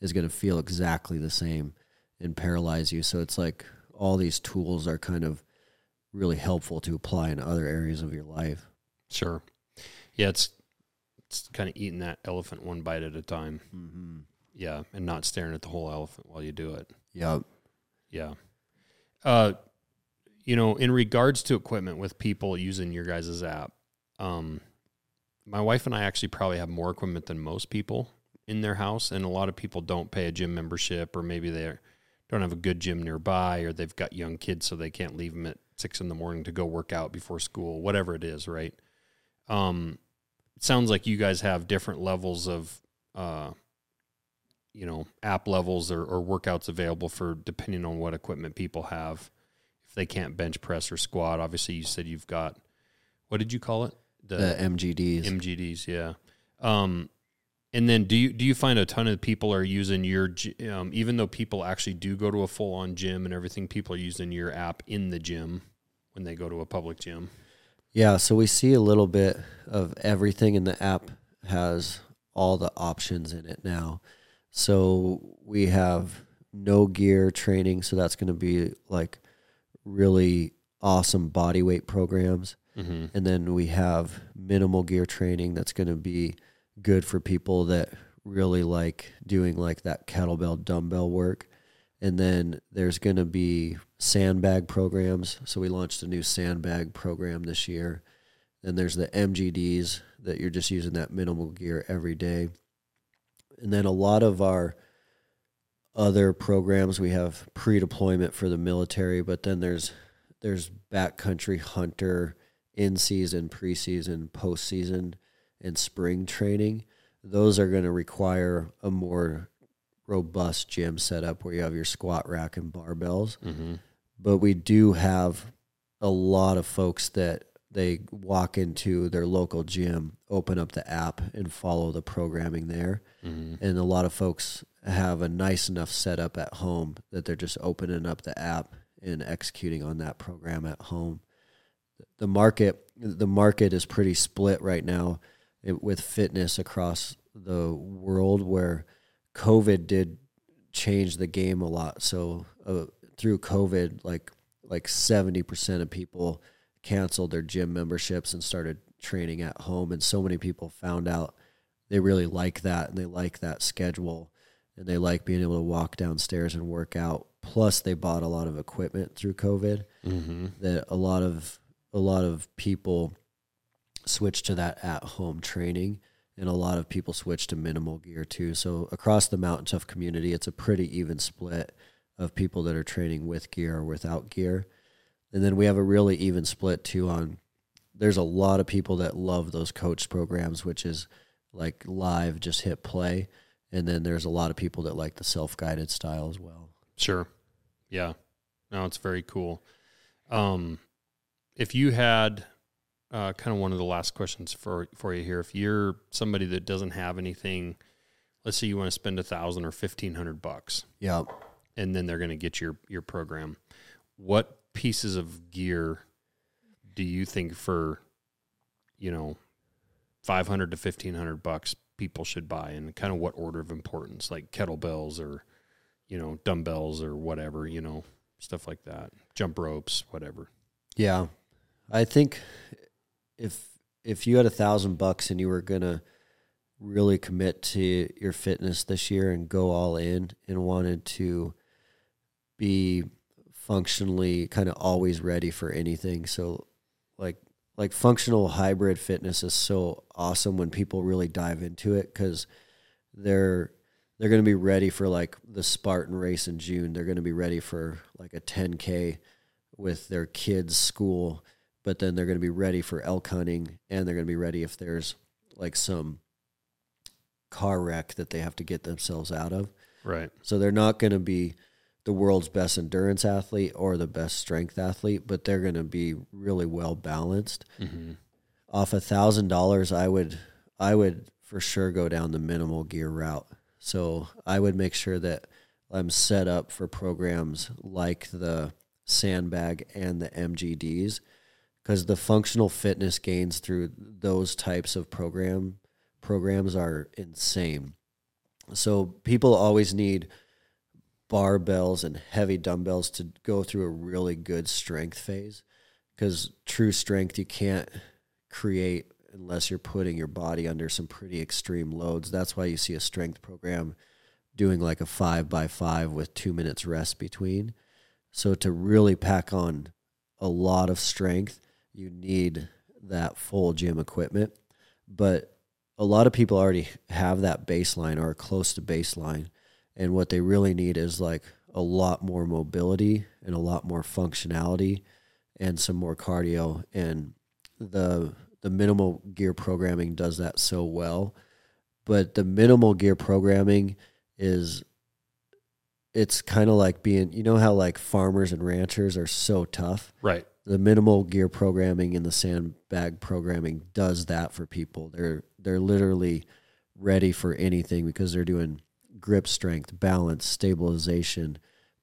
is going to feel exactly the same and paralyze you. So it's like all these tools are kind of really helpful to apply in other areas of your life. Sure. Yeah, it's it's kind of eating that elephant one bite at a time. Mm-hmm. Yeah, and not staring at the whole elephant while you do it. Yep. Yeah. Uh, you know, in regards to equipment with people using your guys' app, um, my wife and I actually probably have more equipment than most people in their house, and a lot of people don't pay a gym membership, or maybe they don't have a good gym nearby, or they've got young kids, so they can't leave them at six in the morning to go work out before school, whatever it is, right? Um, it sounds like you guys have different levels of, uh, you know, app levels or, or workouts available for depending on what equipment people have. If they can't bench press or squat, obviously you said you've got, what did you call it? The, the MGDs. MGDs, yeah. Um, and then do you do you find a ton of people are using your um, even though people actually do go to a full on gym and everything, people are using your app in the gym when they go to a public gym. Yeah, so we see a little bit of everything in the app has all the options in it now. So we have no gear training, so that's going to be like really awesome body weight programs. Mm-hmm. And then we have minimal gear training that's going to be good for people that really like doing like that kettlebell dumbbell work. And then there's going to be sandbag programs. So we launched a new sandbag program this year. Then there's the MGDs that you're just using that minimal gear every day. And then a lot of our other programs we have pre-deployment for the military, but then there's there's backcountry hunter in season, preseason, postseason, and spring training. Those are going to require a more robust gym setup where you have your squat rack and barbells. Mm-hmm. But we do have a lot of folks that they walk into their local gym, open up the app, and follow the programming there. Mm-hmm. And a lot of folks have a nice enough setup at home that they're just opening up the app and executing on that program at home. The market, the market is pretty split right now with fitness across the world, where COVID did change the game a lot. So uh, through COVID, like like seventy percent of people canceled their gym memberships and started training at home, and so many people found out they really like that and they like that schedule and they like being able to walk downstairs and work out. Plus, they bought a lot of equipment through COVID mm-hmm. that a lot of a lot of people switch to that at home training and a lot of people switch to minimal gear too. So across the Mountain Tough community, it's a pretty even split of people that are training with gear or without gear. And then we have a really even split too on there's a lot of people that love those coach programs, which is like live, just hit play. And then there's a lot of people that like the self guided style as well. Sure. Yeah. No, it's very cool. Um, if you had uh, kind of one of the last questions for for you here. If you're somebody that doesn't have anything, let's say you want to spend a thousand or fifteen hundred bucks, yeah, and then they're going to get your your program. What pieces of gear do you think for you know five hundred to fifteen hundred bucks people should buy, and kind of what order of importance, like kettlebells or you know dumbbells or whatever, you know stuff like that, jump ropes, whatever. Yeah, I think if if you had a thousand bucks and you were gonna really commit to your fitness this year and go all in and wanted to be functionally kind of always ready for anything. So like like functional hybrid fitness is so awesome when people really dive into it cuz they're they're going to be ready for like the Spartan race in June. They're going to be ready for like a 10k with their kids' school, but then they're going to be ready for elk hunting and they're going to be ready if there's like some car wreck that they have to get themselves out of. Right. So they're not going to be the world's best endurance athlete or the best strength athlete, but they're going to be really well balanced. Mm-hmm. Off a thousand dollars, I would I would for sure go down the minimal gear route. So I would make sure that I'm set up for programs like the sandbag and the MGDs because the functional fitness gains through those types of program programs are insane. So people always need barbells and heavy dumbbells to go through a really good strength phase because true strength you can't create unless you're putting your body under some pretty extreme loads. That's why you see a strength program doing like a five by five with two minutes rest between. So to really pack on a lot of strength, you need that full gym equipment. But a lot of people already have that baseline or close to baseline. And what they really need is like a lot more mobility and a lot more functionality and some more cardio. And the the minimal gear programming does that so well. But the minimal gear programming is it's kind of like being you know how like farmers and ranchers are so tough. Right. The minimal gear programming and the sandbag programming does that for people. They're they're literally ready for anything because they're doing grip strength, balance, stabilization,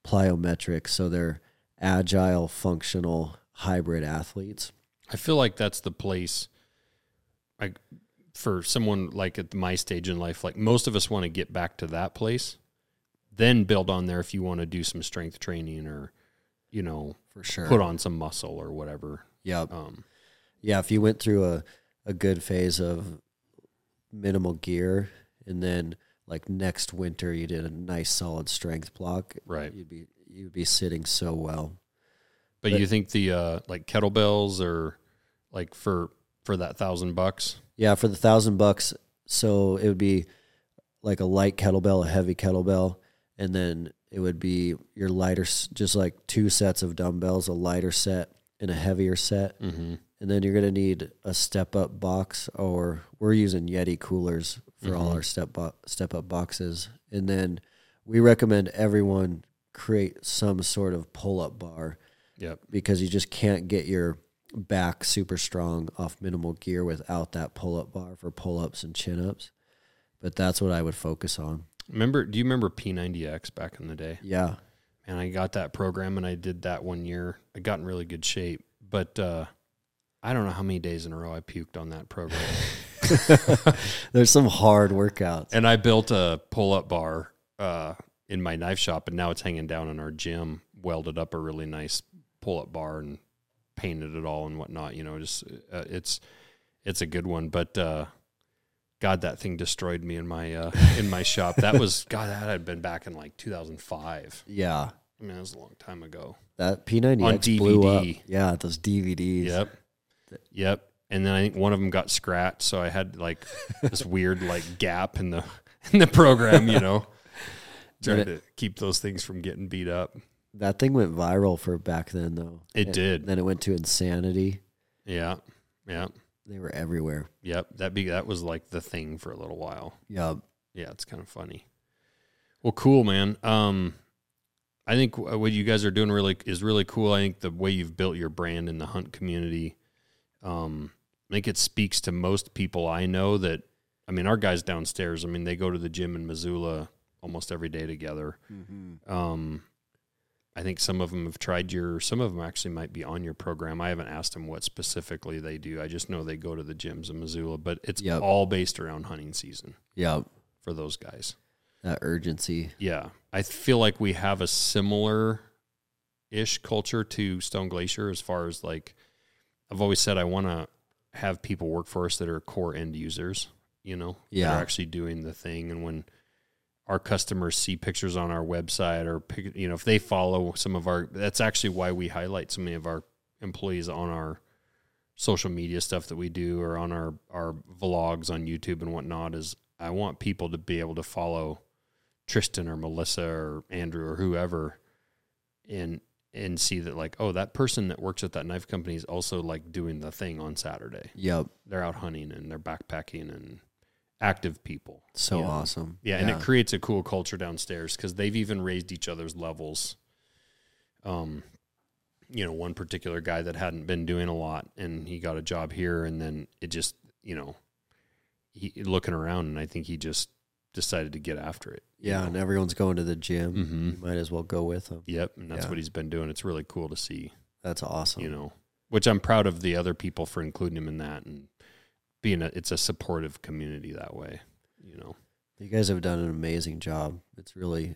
plyometrics. So they're agile, functional, hybrid athletes. I feel like that's the place like for someone like at my stage in life, like most of us want to get back to that place, then build on there if you want to do some strength training or, you know, For sure. put on some muscle or whatever. Yep. Um, Yeah, if you went through a, a good phase of minimal gear and then like next winter you did a nice solid strength block, right. you'd be you'd be sitting so well. But, But- you think the uh, like kettlebells or like for for that thousand bucks? Yeah, for the thousand bucks, so it would be like a light kettlebell, a heavy kettlebell, and then it would be your lighter, just like two sets of dumbbells, a lighter set and a heavier set, Mm-hmm. and then you're gonna need a step up box, or we're using Yeti coolers for all Mhm. our step bo- step up boxes, and then we recommend everyone create some sort of pull up bar Yep. because you just can't get your back super strong off minimal gear without that pull up bar for pull ups and chin ups. But that's what I would focus on. Remember? Do you remember P90X back in the day? Yeah. And I got that program and I did that one year. I got in really good shape, but uh, I don't know how many days in a row I puked on that program. There's some hard workouts. and I built a pull up bar uh, in my knife shop, and now it's hanging down in our gym. Welded up a really nice pull up bar and painted it all and whatnot. You know, just uh, it's it's a good one, but. God, that thing destroyed me in my uh, in my shop. That was God. That had been back in like 2005. Yeah. I mean, that was a long time ago. That P90X On blew up. DVD. Yeah, those DVDs. Yep. Yep. And then I think one of them got scratched, so I had like this weird like gap in the in the program, you know. Trying to keep those things from getting beat up. That thing went viral for back then though. It And did. Then it went to insanity. Yeah. Yeah. They were everywhere. Yep. That be that was like the thing for a little while. Yeah. Yeah, it's kind of funny. Well, cool, man. Um I think what you guys are doing really is really cool. I think the way you've built your brand in the hunt community, um, I think it speaks to most people I know that. I mean, our guys downstairs. I mean, they go to the gym in Missoula almost every day together. Um, I think some of them have tried your. Some of them actually might be on your program. I haven't asked them what specifically they do. I just know they go to the gyms in Missoula, but it's Yep. all based around hunting season Yeah. for those guys. That urgency. Yeah, I feel like we have a similar ish culture to Stone Glacier as far as like I've always said I want to have people work for us that are core end users, you know, that Yeah. are actually doing the thing. And when our customers see pictures on our website or pic- you know if they follow some of our that's actually why we highlight so many of our employees on our social media stuff that we do or on our our vlogs on YouTube and whatnot is I want people to be able to follow Tristan or Melissa or Andrew or whoever and and see that like oh that person that works at that knife company is also like doing the thing on Saturday. Yep. They're out hunting and they're backpacking and active people. So Yeah. awesome. Yeah, and it creates a cool culture downstairs because they've even raised each other's levels. Um, you know, one particular guy that hadn't been doing a lot, and he got a job here, and then it just, you know, he looking around, and I think he just decided to get after it. you yeah, know? and everyone's going to the gym. Mhm. You might as well go with them. Yep, and that's Yeah. what he's been doing. It's really cool to see, That's awesome. you know, which I'm proud of the other people for including him in that and being a. It's a supportive community that way, you know. You guys have done an amazing job. It's really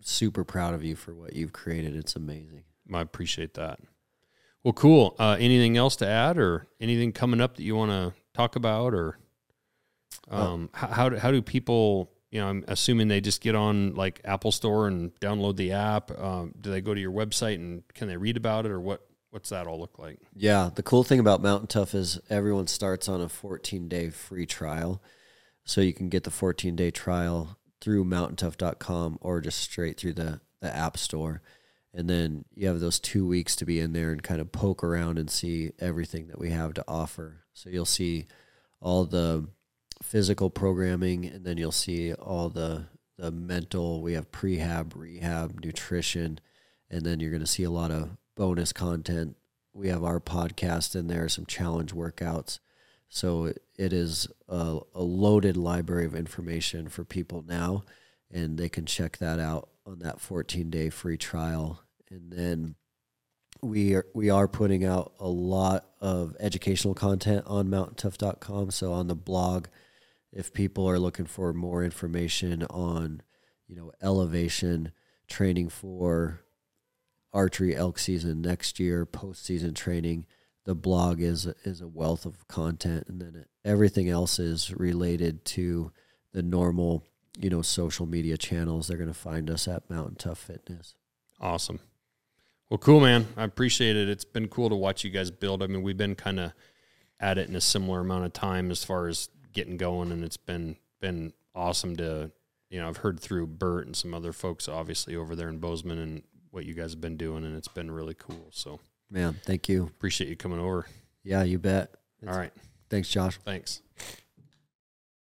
super proud of you for what you've created. It's amazing. I appreciate that. Well, cool. Uh, anything else to add, or anything coming up that you want to talk about, or um, how how do, how do people? You know, I'm assuming they just get on like Apple Store and download the app. Um, do they go to your website and can they read about it, or what? What's that all look like? Yeah, the cool thing about Mountain Tough is everyone starts on a 14 day free trial. So you can get the 14 day trial through mountaintough.com or just straight through the, the App Store. And then you have those two weeks to be in there and kind of poke around and see everything that we have to offer. So you'll see all the physical programming and then you'll see all the, the mental. We have prehab, rehab, nutrition, and then you're going to see a lot of bonus content. We have our podcast in there, some challenge workouts. So it, is a, a loaded library of information for people now, and they can check that out on that 14 day free trial. And then we are we are putting out a lot of educational content on mountaintough.com. So on the blog, if people are looking for more information on, you know, elevation training for archery elk season next year, postseason training, the blog is is a wealth of content, and then everything else is related to the normal, you know, social media channels. They're going to find us at Mountain Tough Fitness. Awesome. Well, cool, man. I appreciate it. It's been cool to watch you guys build. I mean, we've been kind of at it in a similar amount of time as far as getting going, and it's been been awesome to you know I've heard through Bert and some other folks obviously over there in Bozeman and what you guys have been doing, and it's been really cool. So Man, thank you. appreciate you coming over. Yeah, you bet. All right, Thanks, Josh. thanks.